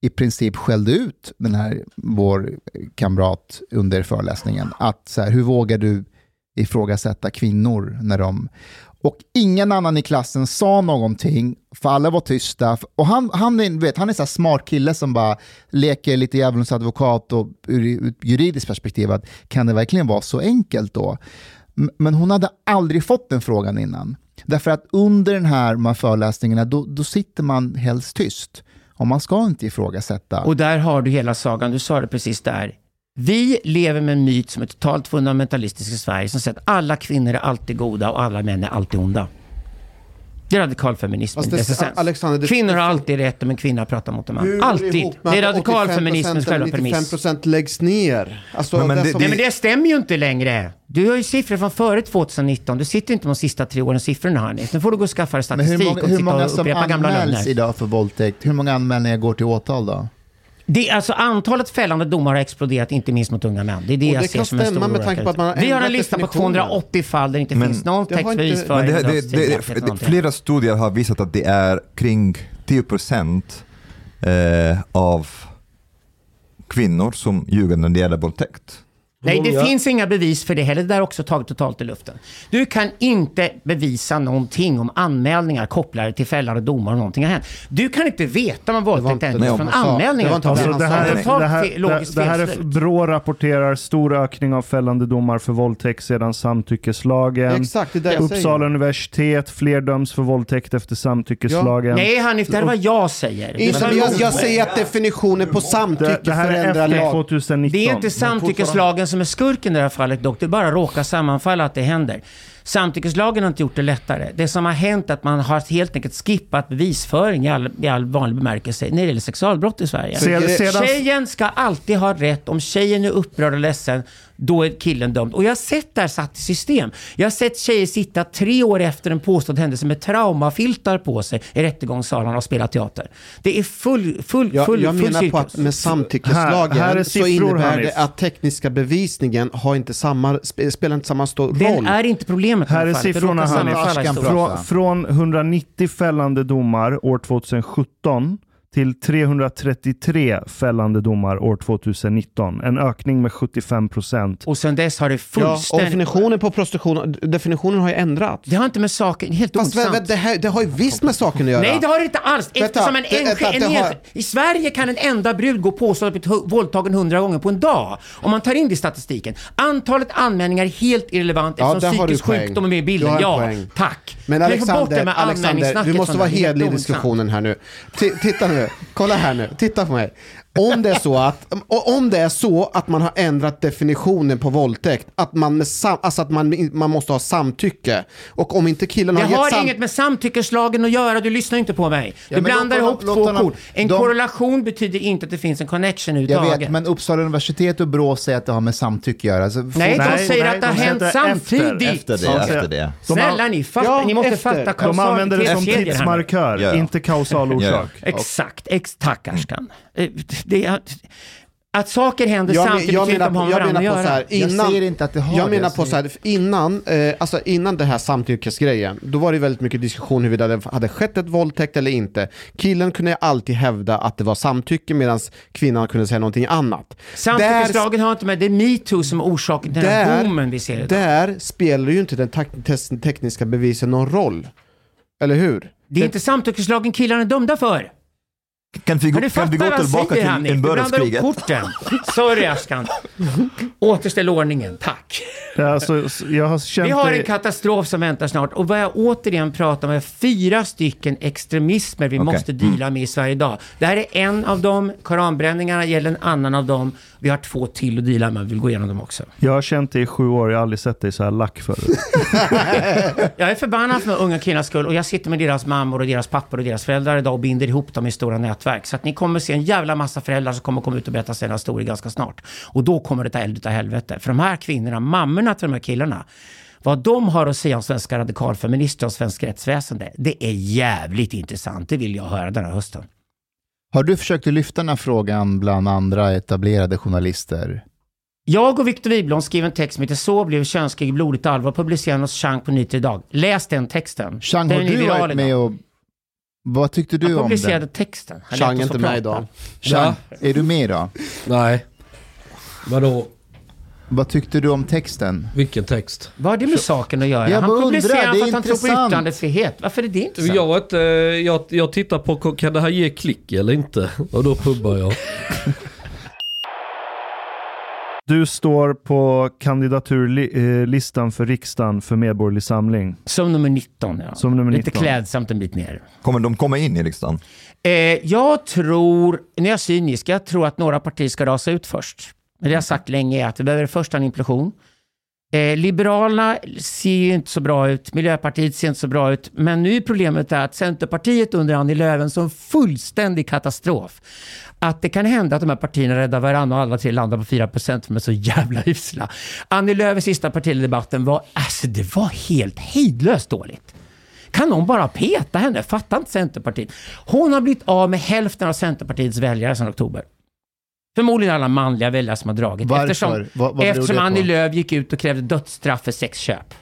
Speaker 5: i princip skällde ut den här, vår kamrat under föreläsningen. Att så här, hur vågar du ifrågasätta kvinnor när de... Och ingen annan i klassen sa någonting, för alla var tysta. Och han, han är, vet, han är en smart kille som bara leker lite djävulens advokat och ur ett juridiskt perspektiv, att kan det verkligen vara så enkelt då? Men hon hade aldrig fått den frågan innan. Därför att under den här, de här föreläsningarna, då, då sitter man helst tyst. Och man ska inte ifrågasätta.
Speaker 4: Och där har du hela sagan, du sa det precis där. Vi lever med en myt som är totalt fundamentalistisk i Sverige som säger att alla kvinnor är alltid goda och alla män är alltid onda. Det är radikalfeminismen
Speaker 6: Fast
Speaker 4: i
Speaker 6: det-. Alexander, det-
Speaker 4: Kvinnor har alltid rätt om en kvinna pratar mot en man.
Speaker 6: Hur
Speaker 4: Alltid. Det är
Speaker 6: att
Speaker 4: radikalfeminismens
Speaker 6: 85%
Speaker 4: själva premiss.
Speaker 6: 95% läggs ner. Alltså,
Speaker 8: Men- men
Speaker 6: det
Speaker 8: det-
Speaker 6: som-
Speaker 4: Nej men det stämmer ju inte längre. Du har ju siffror från före 2019. Du sitter inte med de sista tre årens siffror nu Hanif. Nu får du gå och skaffa dig
Speaker 5: Men hur
Speaker 4: statistik
Speaker 5: många,
Speaker 4: och
Speaker 5: hur många
Speaker 4: och
Speaker 5: som
Speaker 4: upprepa gamla
Speaker 5: anmäls
Speaker 4: lögner.
Speaker 5: idag för våldtäkt? Hur många anmälningar går till åtal då?
Speaker 4: Det, alltså, antalet fällande domar har exploderat, inte minst mot unga män. Det är det
Speaker 6: Och
Speaker 4: jag
Speaker 6: det
Speaker 4: ser som en stor
Speaker 6: med tanke på att man har
Speaker 4: Vi har en lista på
Speaker 6: definitionen.
Speaker 4: 280 fall där det inte
Speaker 8: Men-
Speaker 4: finns någon textbevis för
Speaker 8: det, det, det, det, flera studier har visat att det är kring 10 procent eh, av kvinnor som ljuger när det gäller våldtäkt.
Speaker 4: Nej, det finns inga bevis för det heller. Det där är också taget totalt i luften. Du kan inte bevisa någonting om anmälningar kopplade till fällande domar om någonting har hänt. Du kan inte veta om en våldtäkt
Speaker 6: det
Speaker 4: från anmälningar.
Speaker 6: Det inte
Speaker 7: Alltså, det, här, det, här,
Speaker 4: fe- logiskt
Speaker 7: det, det här är. Brå rapporterar stor ökning av fällande domar för våldtäkt sedan samtyckeslagen.
Speaker 6: Exakt, det är det jag
Speaker 7: Uppsala
Speaker 6: säger.
Speaker 7: universitet, fler döms för våldtäkt efter samtyckeslagen.
Speaker 4: Nej Hanif, det här är vad jag säger.
Speaker 6: Men jag, jag säger att definitionen på samtycke
Speaker 7: det, det här är
Speaker 6: förändrar
Speaker 7: efter
Speaker 6: lag.
Speaker 7: 2019.
Speaker 4: Det är inte samtyckeslagen som är skurken i det här fallet dock. Det bara råkar sammanfalla att det händer. Samtyckeslagen har inte gjort det lättare. Det som har hänt är att man har helt enkelt skippat bevisföring i all, i all vanlig bemärkelse när det gäller sexualbrott i Sverige.
Speaker 7: Sedan-
Speaker 4: Tjejen ska alltid ha rätt. Om tjejen är upprörd och ledsen, då är killen dömd. Och jag har sett det här satt i system. Jag har sett tjejer sitta tre år efter en påstådd händelse med traumafiltar på sig i rättegångssalen och spela teater. Det är full, full,
Speaker 6: Jag,
Speaker 4: full,
Speaker 6: jag
Speaker 4: full
Speaker 6: menar på
Speaker 4: cirkus.
Speaker 6: att med samtyckeslagen
Speaker 7: Här- här är
Speaker 6: så innebär det att tekniska bevisningen har inte samma, sp- spelar inte samma stor
Speaker 4: Den
Speaker 6: roll.
Speaker 4: är inte problemet
Speaker 7: Här
Speaker 4: det
Speaker 7: är.
Speaker 4: Det
Speaker 7: siffrorna Hanif. Från, från 190 fällande domar år 2017 till 333 fällande domar år 2019. En ökning med 75 procent.
Speaker 4: Och sen dess har det
Speaker 6: ja, och
Speaker 4: fullständigt...
Speaker 6: definitionen på prostitution, definitionen har ju ändrats.
Speaker 4: det har inte med saken... Helt
Speaker 6: Fast vä-
Speaker 4: osant.
Speaker 6: vä- det, här, det har ju visst med saken att göra.
Speaker 4: Nej, det har det inte alls. Eftersom en, en,
Speaker 6: vänta,
Speaker 4: en,
Speaker 6: det har-
Speaker 4: en, I Sverige kan en enda brud gå och påstå att blivit våldtagen hundra gånger på en dag. Om man tar in det i statistiken. Antalet anmälningar är helt irrelevant
Speaker 6: Ja,
Speaker 4: eftersom
Speaker 6: där har du
Speaker 4: psykisk sjukdom är med i
Speaker 6: Du
Speaker 4: bilden.
Speaker 6: en
Speaker 4: Ja,
Speaker 6: poäng.
Speaker 4: tack.
Speaker 6: Men Alexander, Alexander du måste vara hedlig i diskussionen här nu. T- titta nu, kolla här nu, titta på mig. Om det, är så att, om det är så att man har ändrat definitionen på våldtäkt, att man, med sam, alltså att man, man måste ha samtycke, och om inte killen
Speaker 4: Det
Speaker 6: har gett
Speaker 4: har
Speaker 6: sam...
Speaker 4: inget med samtyckeslagen att göra, du lyssnar inte på mig. Du
Speaker 5: men
Speaker 4: blandar ihop två kort. En
Speaker 5: de-
Speaker 4: korrelation betyder inte att det finns en connection
Speaker 5: Jag vet, men Uppsala universitet och Brå säger att det har med samtycke att göra. Alltså,
Speaker 4: Nej, de säger att det har
Speaker 7: de säger
Speaker 4: hänt
Speaker 7: det är efter-
Speaker 4: samtidigt.
Speaker 8: Efter det,
Speaker 7: Ja,
Speaker 8: efter det.
Speaker 4: Snälla ni, fatta,
Speaker 6: Ja,
Speaker 4: ni måste
Speaker 6: efter.
Speaker 4: fatta
Speaker 6: De
Speaker 7: använder det som tidsmarkör,
Speaker 8: Ja, ja.
Speaker 7: inte kausal orsak.
Speaker 4: Exakt, ex, tack Ashkan. Eh, Det att saker händer
Speaker 6: Jag,
Speaker 4: samtidigt
Speaker 6: jag menar
Speaker 4: inte att de
Speaker 6: på,
Speaker 4: har med
Speaker 6: jag
Speaker 4: varandra
Speaker 6: menar
Speaker 4: att
Speaker 6: på så
Speaker 4: göra.
Speaker 6: här,
Speaker 5: Jag
Speaker 6: innan,
Speaker 5: säger inte att det har
Speaker 6: jag
Speaker 5: det,
Speaker 6: menar
Speaker 5: jag
Speaker 6: på så här, innan, eh, alltså innan det här samtyckesgrejen, då var det väldigt mycket diskussion huruvida det hade skett ett våldtäkt eller inte. Killen kunde alltid hävda att det var samtycke medan kvinnan kunde säga någonting annat.
Speaker 4: Samtyckeslagen har inte med, det är metoo som är orsaken till den här boomen vi ser idag.
Speaker 6: där spelar ju inte den tekniska bevisen någon roll. Eller hur?
Speaker 4: Det är inte samtyckeslagen killarna är dömda för.
Speaker 8: Kan vi,
Speaker 4: Kan
Speaker 8: gå-
Speaker 4: du
Speaker 8: kan vi gå tillbaka till?
Speaker 4: Du
Speaker 8: inbördeskriget?
Speaker 4: korten. Sorry Ashkan. Återställ ordningen, tack.
Speaker 7: Ja, Alltså, jag har känt
Speaker 4: Vi har en katastrof som väntar snart och vad jag återigen pratar om är fyra stycken extremismer vi
Speaker 8: Okej.
Speaker 4: måste deala med i Sverige idag. Det här är en av dem, koranbränningarna gäller en annan av dem. Vi har två till att deala med, vi vill gå igenom dem också.
Speaker 7: Jag har känt dig i sju år, jag har aldrig sett dig så här lack förut.
Speaker 4: Jag är förbannad för de unga killarnas skull och jag sitter med deras mammor och deras pappor och deras föräldrar idag och binder ihop dem i stora nätverk. Så att ni kommer se en jävla massa föräldrar som kommer komma ut och berätta sina historier ganska snart. Och då kommer det ta eld utav helvete. För de här kvinnorna, mammorna till de här killarna, vad de har att säga om svenska radikalfeminister och svensk rättsväsende, det är jävligt intressant. Det vill jag höra den här hösten.
Speaker 5: Har du försökt lyfta den här frågan bland andra etablerade journalister?
Speaker 4: Jag och Victor Wiblom skrev en text som heter Så blev könskrig blodigt allvar, publicerad hos Chang på Nyheter idag. Läs den texten.
Speaker 5: Chang, har du varit med
Speaker 4: idag.
Speaker 5: och... Vad tyckte du om den?
Speaker 4: texten. Han
Speaker 6: Chang är inte med idag.
Speaker 5: Chang, är du med idag?
Speaker 3: Nej. Vadå?
Speaker 5: Vad tyckte du om texten?
Speaker 3: Vilken text?
Speaker 4: Vad har det med saken att göra?
Speaker 5: Jag
Speaker 4: han
Speaker 5: undrar,
Speaker 4: publicerar
Speaker 5: det är
Speaker 4: för att han tror på yttrandefrihet. Varför är det intressant?
Speaker 3: Jag, vet, inte, jag, jag tittar på, kan det här ge klick eller inte? Och då pubbar jag.
Speaker 7: Du står på kandidaturlistan för riksdagen för Medborgerlig Samling.
Speaker 4: Som nummer 19, ja.
Speaker 7: Som nummer
Speaker 4: Lite
Speaker 7: 19.
Speaker 4: klädsamt en bit ner.
Speaker 8: Kommer de komma in i riksdagen?
Speaker 4: Eh, jag tror, när jag är cynisk, jag tror att några partier ska rasa ut först. Men det jag har sagt länge är att vi behöver först en implosion. Eh, Liberalerna ser ju inte så bra ut, Miljöpartiet ser inte så bra ut, men nu är problemet är att Centerpartiet under Annie Lööf är en sån fullständig katastrof. Att det kan hända att de här partierna räddar varandra och alla tre landar på 4% för de är så jävla usla. Annie Lööfs sista partiledardebatten var, alltså det var helt hejdlöst dåligt. Kan någon bara peta henne? Fattar inte Centerpartiet? Hon har blivit av med hälften av Centerpartiets väljare sedan oktober. Förmodligen alla manliga väljare som har dragit.
Speaker 5: Varför?
Speaker 4: Eftersom,
Speaker 5: Vad- vad
Speaker 4: eftersom? Annie Lööf gick ut och krävde dödsstraff för sexköp.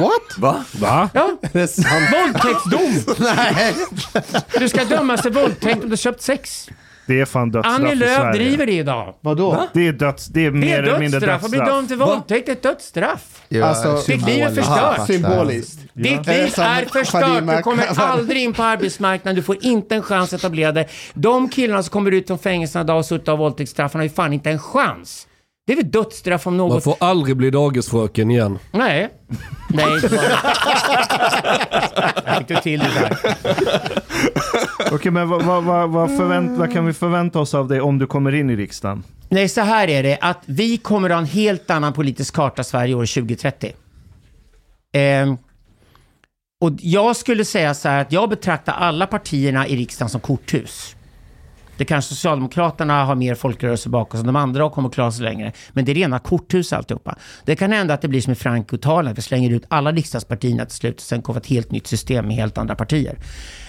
Speaker 6: What?
Speaker 8: Va?
Speaker 3: Va?
Speaker 4: Ja, våldtäktsdom!
Speaker 6: Nej.
Speaker 4: Du ska dömas för våldtäkt om du köpt sex.
Speaker 7: Det är fan dödsstraff
Speaker 4: Annie
Speaker 7: i
Speaker 4: Lööf
Speaker 7: Sverige.
Speaker 4: driver det idag.
Speaker 6: Vadå?
Speaker 7: Det är, döds, det är mer eller mindre
Speaker 4: dödsstraff. Att bli dömd för våldtäkt är ett dödsstraff.
Speaker 5: Ja,
Speaker 6: Alltså,
Speaker 4: Ditt liv är förstört.
Speaker 5: Aha,
Speaker 6: Symboliskt.
Speaker 4: Ditt
Speaker 6: Är det
Speaker 4: liv är förstört. Du kommer aldrig in på arbetsmarknaden. Du får inte en chans att etablera dig. De killarna som kommer ut från fängelserna idag och suttit av våldtäktsstraffen har ju fan inte en chans. Det är väl dödsstraff om
Speaker 3: Man
Speaker 4: något.
Speaker 3: får aldrig bli dagisfröken igen.
Speaker 4: Nej. Nej. Jag fick du till det där.
Speaker 7: Okej, men vad, vad, vad, vad, förvänt, vad kan vi förvänta oss av dig om du kommer in i riksdagen?
Speaker 4: Nej, så här är det att vi kommer att ha en helt annan politisk karta Sverige år 2030. Ehm, och jag skulle säga så här att jag betraktar alla partierna i riksdagen som korthus. Det kanske Socialdemokraterna har mer folkrörelse bakom sig, de andra kommer att klara sig längre. Men det är rena korthus alltihopa. Det kan hända att det blir som i Franco-talen, att vi slänger ut alla riksdagspartierna till slut och sen kommer ett helt nytt system med helt andra partier.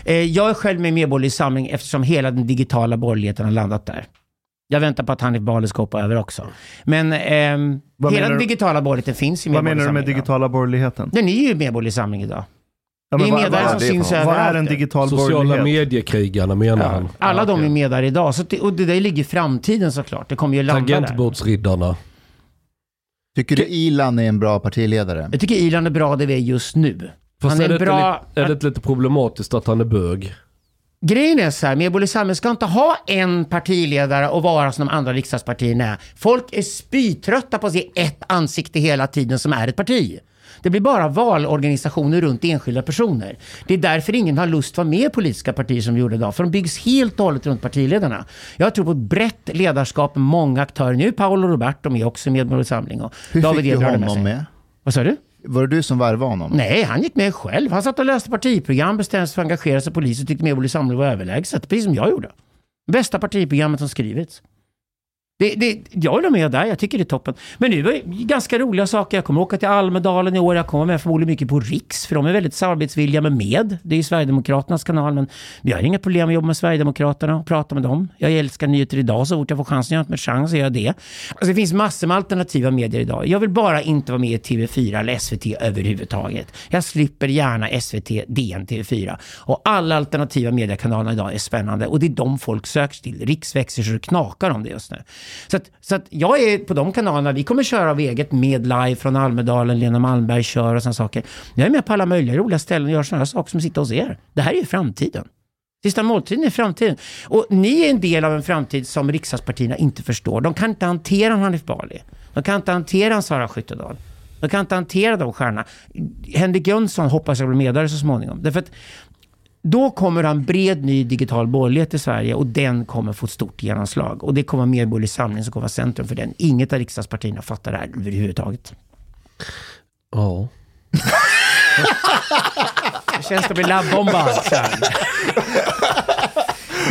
Speaker 4: Eh, jag är själv med i Medborgerlig Samling eftersom hela den digitala borgerligheten har landat där. Jag väntar på att Hanif Bali ska hoppa över också. Men ehm,
Speaker 7: Vad
Speaker 4: hela den digitala borgerligheten finns i
Speaker 7: Vad
Speaker 4: Medborgerlig
Speaker 7: menar du med
Speaker 4: Samling idag.
Speaker 7: digitala borgerligheten?
Speaker 4: Den är ju Medborgerlig Samling idag.
Speaker 7: Ja,
Speaker 4: det är
Speaker 7: vad-
Speaker 4: medlare
Speaker 7: vad-
Speaker 4: som
Speaker 8: det är
Speaker 4: syns
Speaker 8: något?
Speaker 7: Vad är
Speaker 4: överallt.
Speaker 7: en digital
Speaker 3: Sociala mediekrigarna menar han.
Speaker 4: Alla de är med där idag. Så och det där ligger i framtiden såklart. Det kommer ju landa där.
Speaker 3: Tangentbordsriddarna.
Speaker 5: Tycker du Ilan är en bra partiledare?
Speaker 4: Jag tycker Ilan är bra där vi är just nu.
Speaker 3: Fast
Speaker 4: Han
Speaker 3: är,
Speaker 4: är
Speaker 3: det
Speaker 4: bra...
Speaker 3: lite, är det lite problematiskt att han är bög?
Speaker 4: Grejen är så här, Medborgerlig Samling ska inte ha en partiledare och vara som de andra riksdagspartierna är. Folk är spytrötta på att se ett ansikte hela tiden som är ett parti. Det blir bara valorganisationer runt enskilda personer. Det är därför ingen har lust att vara med i politiska partier som vi gjorde idag. För de byggs helt och hållet runt partiledarna. Jag tror på ett brett ledarskap med många aktörer. Nu är Paolo Roberto med också i Medborgerlig Samling. Och
Speaker 5: Hur
Speaker 4: David
Speaker 5: fick du honom
Speaker 4: sig.
Speaker 5: med?
Speaker 4: Vad sa du?
Speaker 5: Var det du som värvade honom?
Speaker 4: Nej, han gick med själv. Han satt och läste partiprogram, bestämde sig för att engagera sig i polis och tyckte Medborgerlig Samling var överlägset. Precis som jag gjorde. Bästa partiprogrammet som skrivits. Det, det, jag håller med där, jag tycker det är toppen. Men nu är ganska roliga saker. Jag kommer åka till Almedalen i år. Jag kommer med förmodligen mycket på Riks, för de är väldigt samarbetsvilliga med Med. Det är ju Sverigedemokraternas kanal, men vi har inga problem att jobba med Sverigedemokraterna och prata med dem. Jag älskar nyheter idag, så fort jag får chansen, jag har inte med chans att göra det. Alltså, det finns massor med alternativa medier idag. Jag vill bara inte vara med i TV4 eller SVT överhuvudtaget. Jag slipper gärna SVT, DN, TV4. Och alla alternativa mediekanaler idag är spännande och det är de folk söker till. Riks växer så det knakar om det just nu. Så att, så att jag är på de kanalerna, vi kommer köra av eget med live från Almedalen, Lena Malmberg kör och sådana saker. Jag är med på alla möjliga roliga ställen och gör sådana saker som sitter hos er. Det här är ju framtiden. Sista måltiden är framtiden. Och ni är en del av en framtid som riksdagspartierna inte förstår. De kan inte hantera en Hanif Bali. De kan inte hantera en Sara Skyttedal. De kan inte hantera de stjärnorna. Henrik Jönsson hoppas jag blir medare så småningom. Därför att då kommer en bred ny digital borgerlighet i Sverige och den kommer få ett stort genomslag. Och det kommer Medborgerlig Samling som kommer vara centrum för den. Inget av riksdagspartierna fattar det här överhuvudtaget.
Speaker 3: Ja.
Speaker 4: Hur känns det att bli labbbombad?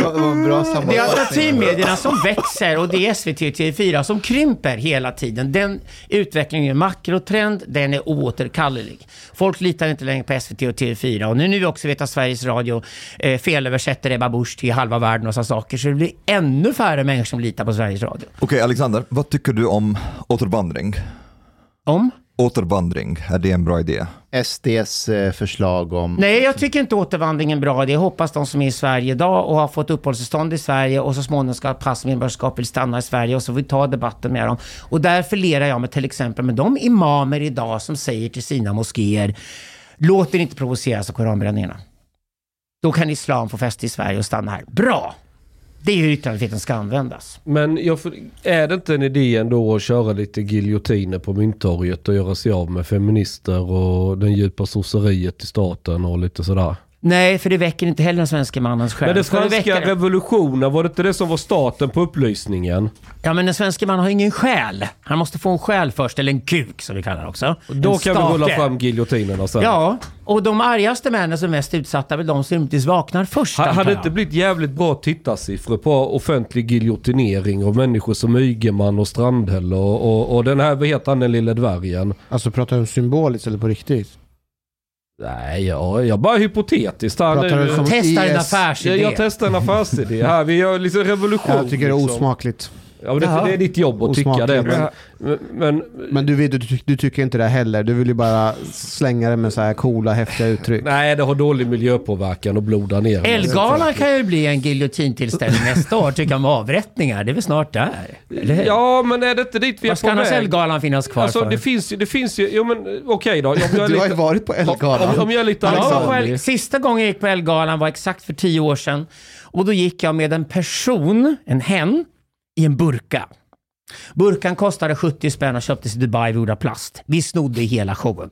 Speaker 4: Här?
Speaker 5: Det
Speaker 4: är alternativmedierna som växer och det är SVT och TV4 som krymper hela tiden. Den utvecklingen är en makrotrend, den är oåterkallelig. Folk litar inte längre på SVT och TV4 och nu när vi också vet att Sveriges Radio eh, felöversätter Ebba Busch till halva världen och sådana saker så det blir ännu färre människor som litar på Sveriges Radio.
Speaker 8: Okej, Alexander, vad tycker du om återvandring?
Speaker 4: Om?
Speaker 8: Återvandring, är det en bra idé?
Speaker 5: SDs eh, förslag om...
Speaker 4: Nej, jag tycker inte återvandring är en bra idé. Jag hoppas de som är i Sverige idag och har fått uppehållstillstånd i Sverige och så småningom ska ha pass och medborgarskap vill stanna i Sverige och så får vi ta debatten med dem. Och därför lerar jag med till exempel med de imamer idag som säger till sina moskéer låt er inte provoceras av koranbränningarna. Då kan islam få fäste i Sverige och stanna här. Bra! Det är hur yttrandefriheten ska användas.
Speaker 3: Men jag, är det inte en idé ändå att köra lite giljotiner på Mynttorget och göra sig av med feminister och den djupa sosseriet i staten och lite sådär?
Speaker 4: Nej, för det väcker inte heller den svenska mannens själ.
Speaker 3: Men den
Speaker 4: Ska det
Speaker 3: franska
Speaker 4: väcka det?
Speaker 3: revolutionen, var det inte det som var starten på upplysningen?
Speaker 4: Ja, men den svenska mannen har ingen själ. Han måste få en själ först, eller en kuk som vi kallar det också.
Speaker 3: Då
Speaker 4: En
Speaker 3: kan vi rulla
Speaker 4: stake.
Speaker 3: fram giljotinerna sen.
Speaker 4: Ja, och de argaste männen som är mest utsatta är väl de som rimligtvis vaknar först.
Speaker 3: Ha- Hade
Speaker 4: jag.
Speaker 3: inte blivit jävligt bra tittarsiffror på offentlig giljotinering av människor som Ygeman och Strandhäll och, och, och den här, vad heter han, den lille dvärgen?
Speaker 6: Alltså pratar du om symboliskt eller på riktigt?
Speaker 3: Nej, jag, jag bara hypotetiskt. Han,
Speaker 6: Pratar du som
Speaker 4: Testa en
Speaker 6: IS?
Speaker 4: affärsidé.
Speaker 3: jag, jag testar en affärsidé här. Vi gör liksom revolution.
Speaker 6: Jag tycker det är
Speaker 3: liksom.
Speaker 6: osmakligt.
Speaker 3: Ja, men det, det är ditt jobb att tycka
Speaker 6: Osmakligt.
Speaker 3: det. Men, men, men
Speaker 6: du, du, du, du tycker inte det heller. Du vill ju bara slänga det med så här coola, häftiga uttryck.
Speaker 3: nej, det har dålig miljöpåverkan och bloda ner.
Speaker 4: Elgalan kan ju bli en giljotintillställning nästa år, tycker jag, med avrättningar. Det är väl snart där? Eller hur?
Speaker 3: Ja, men är det inte dit vi är
Speaker 4: Vad ska
Speaker 3: på
Speaker 4: annars
Speaker 3: väg?
Speaker 4: Elgalan finnas kvar
Speaker 3: Alltså
Speaker 4: för?
Speaker 3: det finns ju, det finns ju, jo men okej då. Om jag är
Speaker 6: Du har ju
Speaker 3: lite,
Speaker 6: varit på Elgalan.
Speaker 3: om, om jag är lite
Speaker 4: Jag var på
Speaker 3: allvarlig.
Speaker 4: El- Sista gången jag gick på Elgalan var exakt för tio år sedan. Och då gick jag med en person, en hen, i en burka. Burkan kostade 70 spänn och köptes i Dubai gjord av plast. Vi snodde hela showen.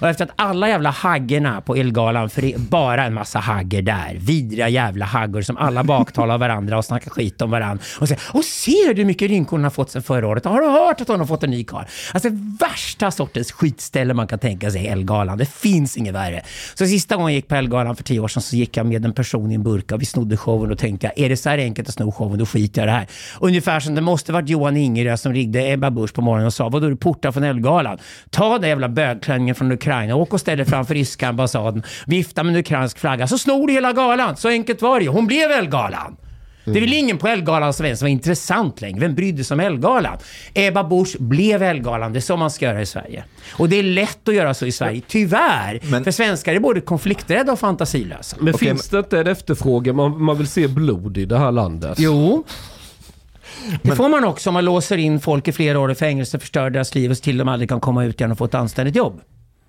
Speaker 4: Och efter att alla jävla haggerna på Elgalan, för det är bara en massa hagger där. Vidriga jävla haggor som alla baktalar varandra och snackar skit om varandra. Och säger och ser du hur mycket rynkor hon har fått sen förra året? Har du hört att hon har fått en ny karl? Alltså värsta sortens skitställe man kan tänka sig, Elgalan. Det finns inget värre. Så sista gången jag gick på Elgalan för tio år sedan så gick jag med en person i en burka och vi snodde showen och tänkte är det så här enkelt att sno showen, då skiter jag i det här. Ungefär som det måste varit Johan Ingerö som ringde Ebba Busch på morgonen och sa, vadå är du portad från Elgalan? Ta den jävla bögklänningen från Ukraina, åk och ställ dig framför ryska ambassaden, vifta med en ukrainsk flagga, så snor du hela galan. Så enkelt var det ju. Hon blev Elgalan. Det är väl ingen på Elgalan som var intressant längre. Vem brydde sig om Elgalan? Ebba Busch blev Elgalan. Det är så man ska göra i Sverige. Och det är lätt att göra så i Sverige, tyvärr.
Speaker 8: Men-
Speaker 4: För svenskar är både konflikträdda och fantasilösa.
Speaker 3: Men
Speaker 8: Okej,
Speaker 3: finns det inte en efterfrågan? Man, man vill se blod i det här landet.
Speaker 4: Jo. Det får man också om man låser in folk i flera år i fängelse, förstör deras liv och till de aldrig kan komma ut igen och få ett anständigt jobb.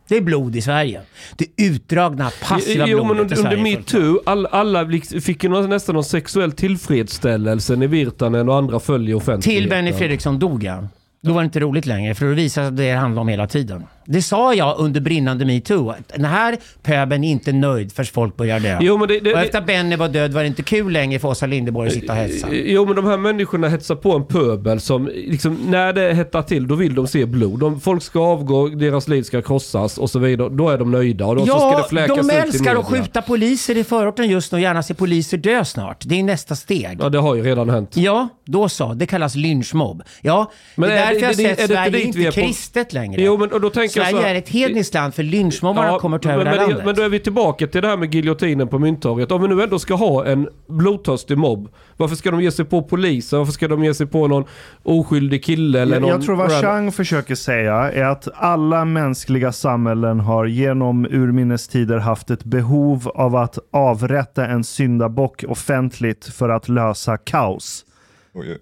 Speaker 4: Det är blod i Sverige. Det utdragna, passiva
Speaker 3: Jo, men
Speaker 4: blodet i
Speaker 3: under,
Speaker 4: Sverige.
Speaker 3: under metoo, all, alla fick ju nästan någon sexuell tillfredsställelse när Virtanen och andra följer offentligheten.
Speaker 4: Till Benny Fredriksson dog ja. Då var det inte roligt längre, för då visade att det handlade om hela tiden. Det sa jag under brinnande metoo. att Den här pöben är inte nöjd förrän folk börjar dö.
Speaker 3: Jo, men det, det,
Speaker 4: och efter att Benny var död var det inte kul längre för Åsa Linderborg att sitta och hetsa.
Speaker 3: Jo men de här människorna hetsar på en pöbel som, liksom, när det hettar till då vill de se blod. De, folk ska avgå, deras liv ska krossas och så vidare. Då är de nöjda och då så ska
Speaker 4: Ja,
Speaker 3: det fläkas
Speaker 4: de älskar att skjuta poliser i förorten just nu och gärna se poliser dö snart. Det är nästa steg.
Speaker 3: Ja det har ju redan hänt.
Speaker 4: Ja, då så. Det kallas lynchmobb. Ja,
Speaker 3: Men
Speaker 4: det
Speaker 3: är
Speaker 4: är därför
Speaker 3: det-
Speaker 4: jag
Speaker 3: det inte
Speaker 4: Sverige är inte kristet längre.
Speaker 3: Jo men och då tänker
Speaker 4: Sverige
Speaker 3: så
Speaker 4: är ett hedniskt land för lynchmobbarna kommer ta över
Speaker 3: men,
Speaker 4: det här
Speaker 3: men,
Speaker 4: landet.
Speaker 3: men då är vi tillbaka till det här med giljotinen på Mynttorget. Om vi nu ändå ska ha en blodtörstig mobb. Varför ska de ge sig på polisen? Varför ska de ge sig på någon oskyldig kille eller
Speaker 7: Jag,
Speaker 3: någon...
Speaker 7: jag tror vad Chang försöker säga är att alla mänskliga samhällen har genom urminnes tider haft ett behov av att avrätta en syndabock offentligt för att lösa kaos.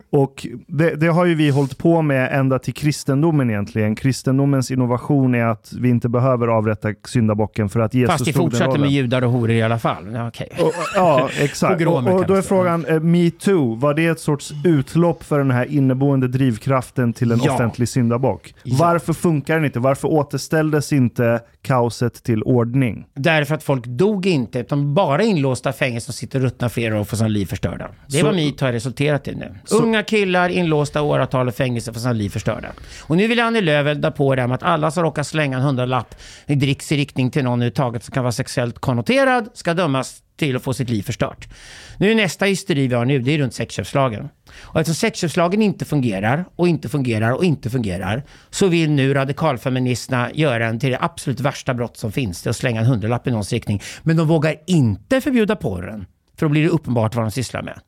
Speaker 7: Och det, det har ju vi hållit på med ända till kristendomen egentligen. Kristendomens innovation är att vi inte behöver avrätta syndabocken för att Jesus
Speaker 4: Fast
Speaker 7: den
Speaker 4: fortsätter med judar och horor i alla fall. Ja, okej.
Speaker 7: Och, ja, exakt. Och, och då är
Speaker 4: det.
Speaker 7: frågan, eh, metoo, var det ett sorts utlopp för den här inneboende drivkraften till en
Speaker 4: Ja.
Speaker 7: offentlig syndabock?
Speaker 4: Ja.
Speaker 7: Varför funkar den inte? Varför återställdes inte kaoset till ordning?
Speaker 4: Därför att folk dog inte, utan bara inlåsta i fängelse som sitter ruttna flera år och får sina liv förstörda. Det är
Speaker 7: Så-
Speaker 4: vad metoo har resulterat i nu. Unga killar inlåsta åratal i fängelse för sina liv förstörda. Och nu vill Annie Lööf elda på det här med att alla som råkar slänga en hundralapp i dricks i riktning till någon överhuvudtaget som kan vara sexuellt konnoterad ska dömas till att få sitt liv förstört. Nu är nästa hysteri vi har nu, det är runt sexköpslagen. Och eftersom sexköpslagen inte fungerar och inte fungerar och inte fungerar så vill nu radikalfeministerna göra den till det absolut värsta brott som finns. Det är att slänga en hundralapp i någons riktning. Men de vågar inte förbjuda porren. För då blir det uppenbart vad de sysslar med.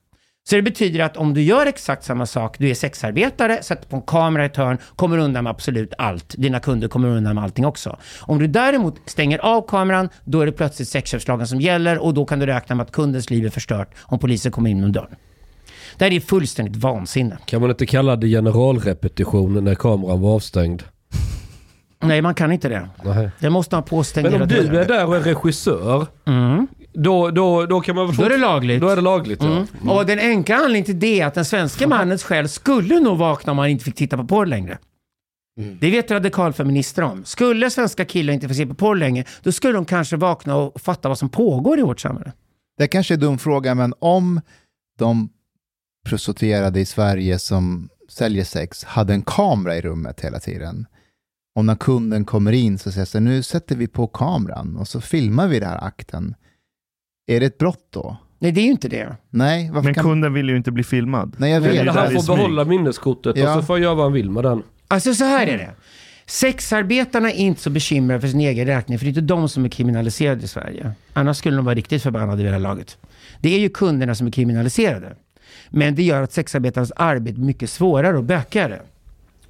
Speaker 4: Så det betyder att om du gör exakt samma sak, du är sexarbetare, sätter på en kamera i ett hörn, kommer undan med absolut allt. Dina kunder kommer undan med allting också. Om du däremot stänger av kameran, då är det plötsligt sexköpslagen som gäller och då kan du räkna med att kundens liv är förstört om polisen kommer in genom dörren. Det här är fullständigt vansinne.
Speaker 3: Kan man inte kalla det generalrepetition när kameran var avstängd?
Speaker 4: Nej, man kan inte det.
Speaker 3: Nej.
Speaker 4: Det måste ha påstängd
Speaker 3: Men om du är där och är regissör,
Speaker 4: Mm.
Speaker 3: Då, då, då kan man väl
Speaker 4: Då är det lagligt.
Speaker 3: Då är det lagligt ja.
Speaker 4: Mm. Och den enkla anledningen till det är att den svenska mannens själ skulle nog vakna om man inte fick titta på porr längre. Det vet radikalfeminister om. Skulle svenska killar inte få se på porr längre, då skulle de kanske vakna och fatta vad som pågår i vårt samhälle.
Speaker 5: Det kanske är en dum fråga, men om de prostituerade i Sverige som säljer sex hade en kamera i rummet hela tiden. Och när kunden kommer in så säger så nu sätter vi på kameran och så filmar vi den här akten. Är det ett brott då?
Speaker 4: Nej, det är ju inte det.
Speaker 5: Nej, varför
Speaker 7: Men
Speaker 5: kan...
Speaker 7: kunden vill ju inte bli filmad.
Speaker 5: Nej, jag
Speaker 7: är
Speaker 5: vet.
Speaker 3: Han får behålla minneskortet
Speaker 5: Ja.
Speaker 3: och så får han göra vad han vill med den.
Speaker 4: Alltså så här är det. Sexarbetarna är inte så bekymrade för sin egen räkning, för det är inte de som är kriminaliserade i Sverige. Annars skulle de vara riktigt förbannade vid det här laget. Det är ju kunderna som är kriminaliserade. Men det gör att sexarbetarnas arbete blir mycket svårare och bökigare.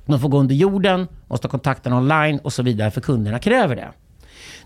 Speaker 4: De får gå under jorden, måste ha kontakten online och så vidare för kunderna kräver det.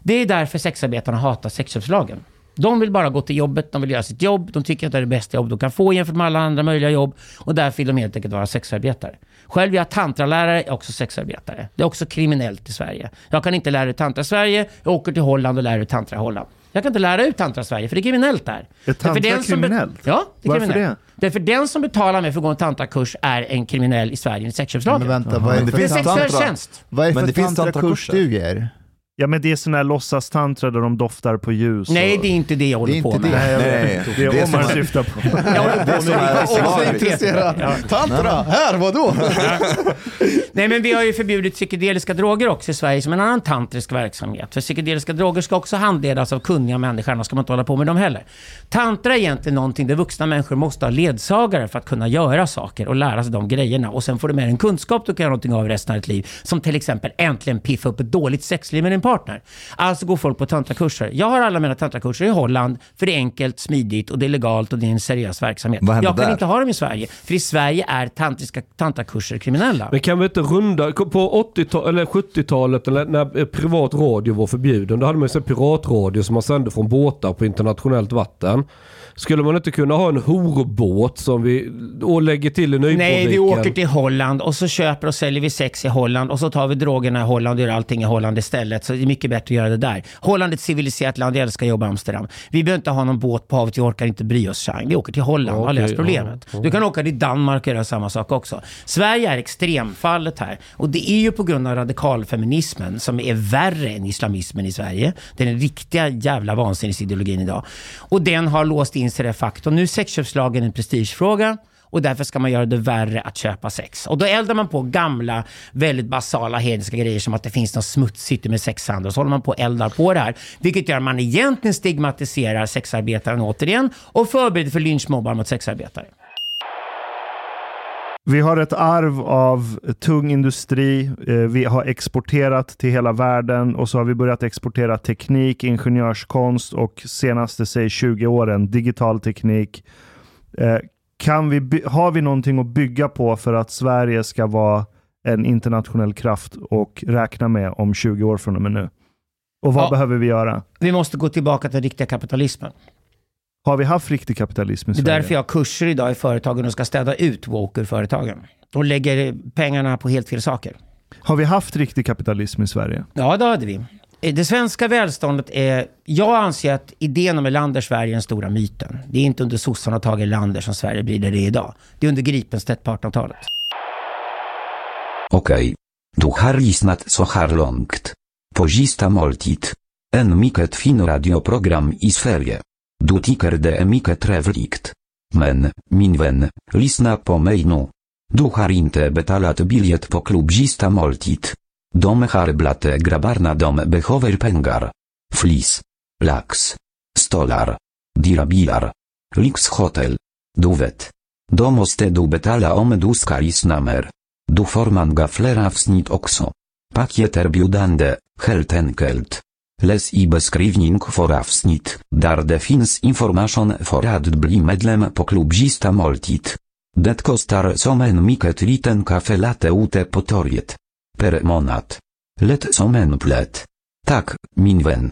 Speaker 4: Det är därför sexarbetarna hatar sexköpslagen. De vill bara gå till jobbet, de vill göra sitt jobb, de tycker att det är det bästa jobb de kan få jämfört med alla andra möjliga jobb och därför vill de helt enkelt vara sexarbetare. Själv är jag tantralärare, jag är också sexarbetare. Det är också kriminellt i Sverige. Jag kan inte lära ut tantra i Sverige, jag åker till Holland och lär ut tantra i Holland. Jag kan inte lära ut tantra i Sverige, för det är kriminellt där.
Speaker 7: Är tantra
Speaker 4: Det är
Speaker 7: kriminellt?
Speaker 4: Ja, det är
Speaker 7: Varför
Speaker 4: kriminellt. Det? är för den som betalar mig för att gå en tantrakurs är en kriminell i Sverige enligt sexköpslagen.
Speaker 5: Men vänta, vad är det för
Speaker 8: tantra.
Speaker 4: tjänst.
Speaker 5: Vad är för
Speaker 8: det finns
Speaker 5: tantrakurs
Speaker 8: tantrakurser.
Speaker 5: du ger?
Speaker 7: Ja men det är sån här låtsastantra där de doftar på ljus.
Speaker 4: Nej,
Speaker 7: och...
Speaker 4: det är inte det jag håller
Speaker 5: Det är
Speaker 4: på
Speaker 5: inte
Speaker 4: med.
Speaker 5: det.
Speaker 7: Nej. Det är Omar
Speaker 8: som-
Speaker 7: syftar på.
Speaker 8: Som är slaviskt
Speaker 6: intresserad.
Speaker 4: Ja.
Speaker 6: Tantra, här, vadå?
Speaker 4: Nej, men vi har ju förbjudit psykedeliska droger också i Sverige som en annan tantrisk verksamhet. För psykedeliska droger ska också handledas av kunniga människor, annars ska man inte hålla på med dem heller. Tantra är egentligen någonting där vuxna människor måste ha ledsagare för att kunna göra saker och lära sig de grejerna. Och sen får du med dig en kunskap du kan göra någonting av resten av ditt liv. Som till exempel äntligen piffa upp ett dåligt sexliv med din partner. Alltså går folk på tantrakurser. Jag har alla mina tantrakurser i Holland, för det är enkelt, smidigt och det är legalt och det är en seriös verksamhet.
Speaker 8: Vad
Speaker 4: Jag kan
Speaker 8: där?
Speaker 4: inte ha dem i Sverige, för i Sverige är tantriska tantrakurser kriminella.
Speaker 3: Men kan vi inte runda, på 80 eller 70-talet eller när privat radio var förbjuden, då hade man ju så piratradio som man sände från båtar på internationellt vatten. Skulle man inte kunna ha en horbåt som vi och lägger till i
Speaker 4: Nej, vi åker till Holland och så köper och säljer vi sex i Holland och så tar vi drogerna i Holland och gör allting i Holland istället. Så det är mycket bättre att göra det där. Holland är ett civiliserat land, jag älskar att jobba i Amsterdam. Vi behöver inte ha någon båt på havet, vi orkar inte bry oss. Chang. Vi åker till Holland och har löst problemet. Du kan åka till Danmark och göra samma sak också. Sverige är extremfallet här. Och det är ju på grund av radikalfeminismen som är värre än islamismen i Sverige. Det är den riktiga jävla vansinnesideologin idag. Och den har låst in inser det faktum. Nu är sexköpslagen en prestigefråga och därför ska man göra det värre att köpa sex. Och då eldar man på gamla, väldigt basala hedniska grejer som att det finns något smutsigt med sexhandel. Och så håller man på och eldar på det här. Vilket gör att man egentligen stigmatiserar sexarbetaren återigen och förbereder för lynchmobbar mot sexarbetare.
Speaker 7: Vi har ett arv av tung industri. Eh, Vi har exporterat till hela världen och så har vi börjat exportera teknik, ingenjörskonst och senaste säg 20 åren digital teknik. Eh, Kan vi, har vi någonting att bygga på för att Sverige ska vara en internationell kraft och räkna med om 20 år från och med nu? Och vad
Speaker 4: Ja.
Speaker 7: behöver vi göra?
Speaker 4: Vi måste gå tillbaka till den riktiga kapitalismen.
Speaker 7: Har vi haft riktig kapitalism i
Speaker 4: Det är
Speaker 7: Sverige?
Speaker 4: därför jag har kurser idag i företagen och ska städa ut woke ur företagen. De lägger pengarna på helt fel saker.
Speaker 7: Har vi haft riktig kapitalism i Sverige?
Speaker 4: Ja, det hade vi. Eh, Det svenska välståndet är... Jag anser att idén om Erlander Sverige är den stora myten. Det är inte under sossarna och Tage Erlander som Sverige blir där det är idag. Det är under Gripenstedt på 1800-talet.
Speaker 9: Okej. Du har lyssnat så här långt. På sista måltid. En mycket fin radioprogram i Sverige. Du tycker det är mycket trevligt. Men, min vän, lyssna på mig nu. Du har inte betalat biljett på klubb sista måltid. De har blate grabbarna de behöver pengar. Flis. Lax. Stolar. Dirabilar. Lyxhotel. Du vet. De måste du betala om du ska lyssna mer. Du får man flera avsnitt också. Paket erbjudande, helt enkelt. Läs i beskrivning för avsnitt, där det finns information för att bli medlem på klubbista måltid. Det kostar som en mycket liten kaffe latte ute på torget. Per månad. Lätt som en plätt. Tak, min vän.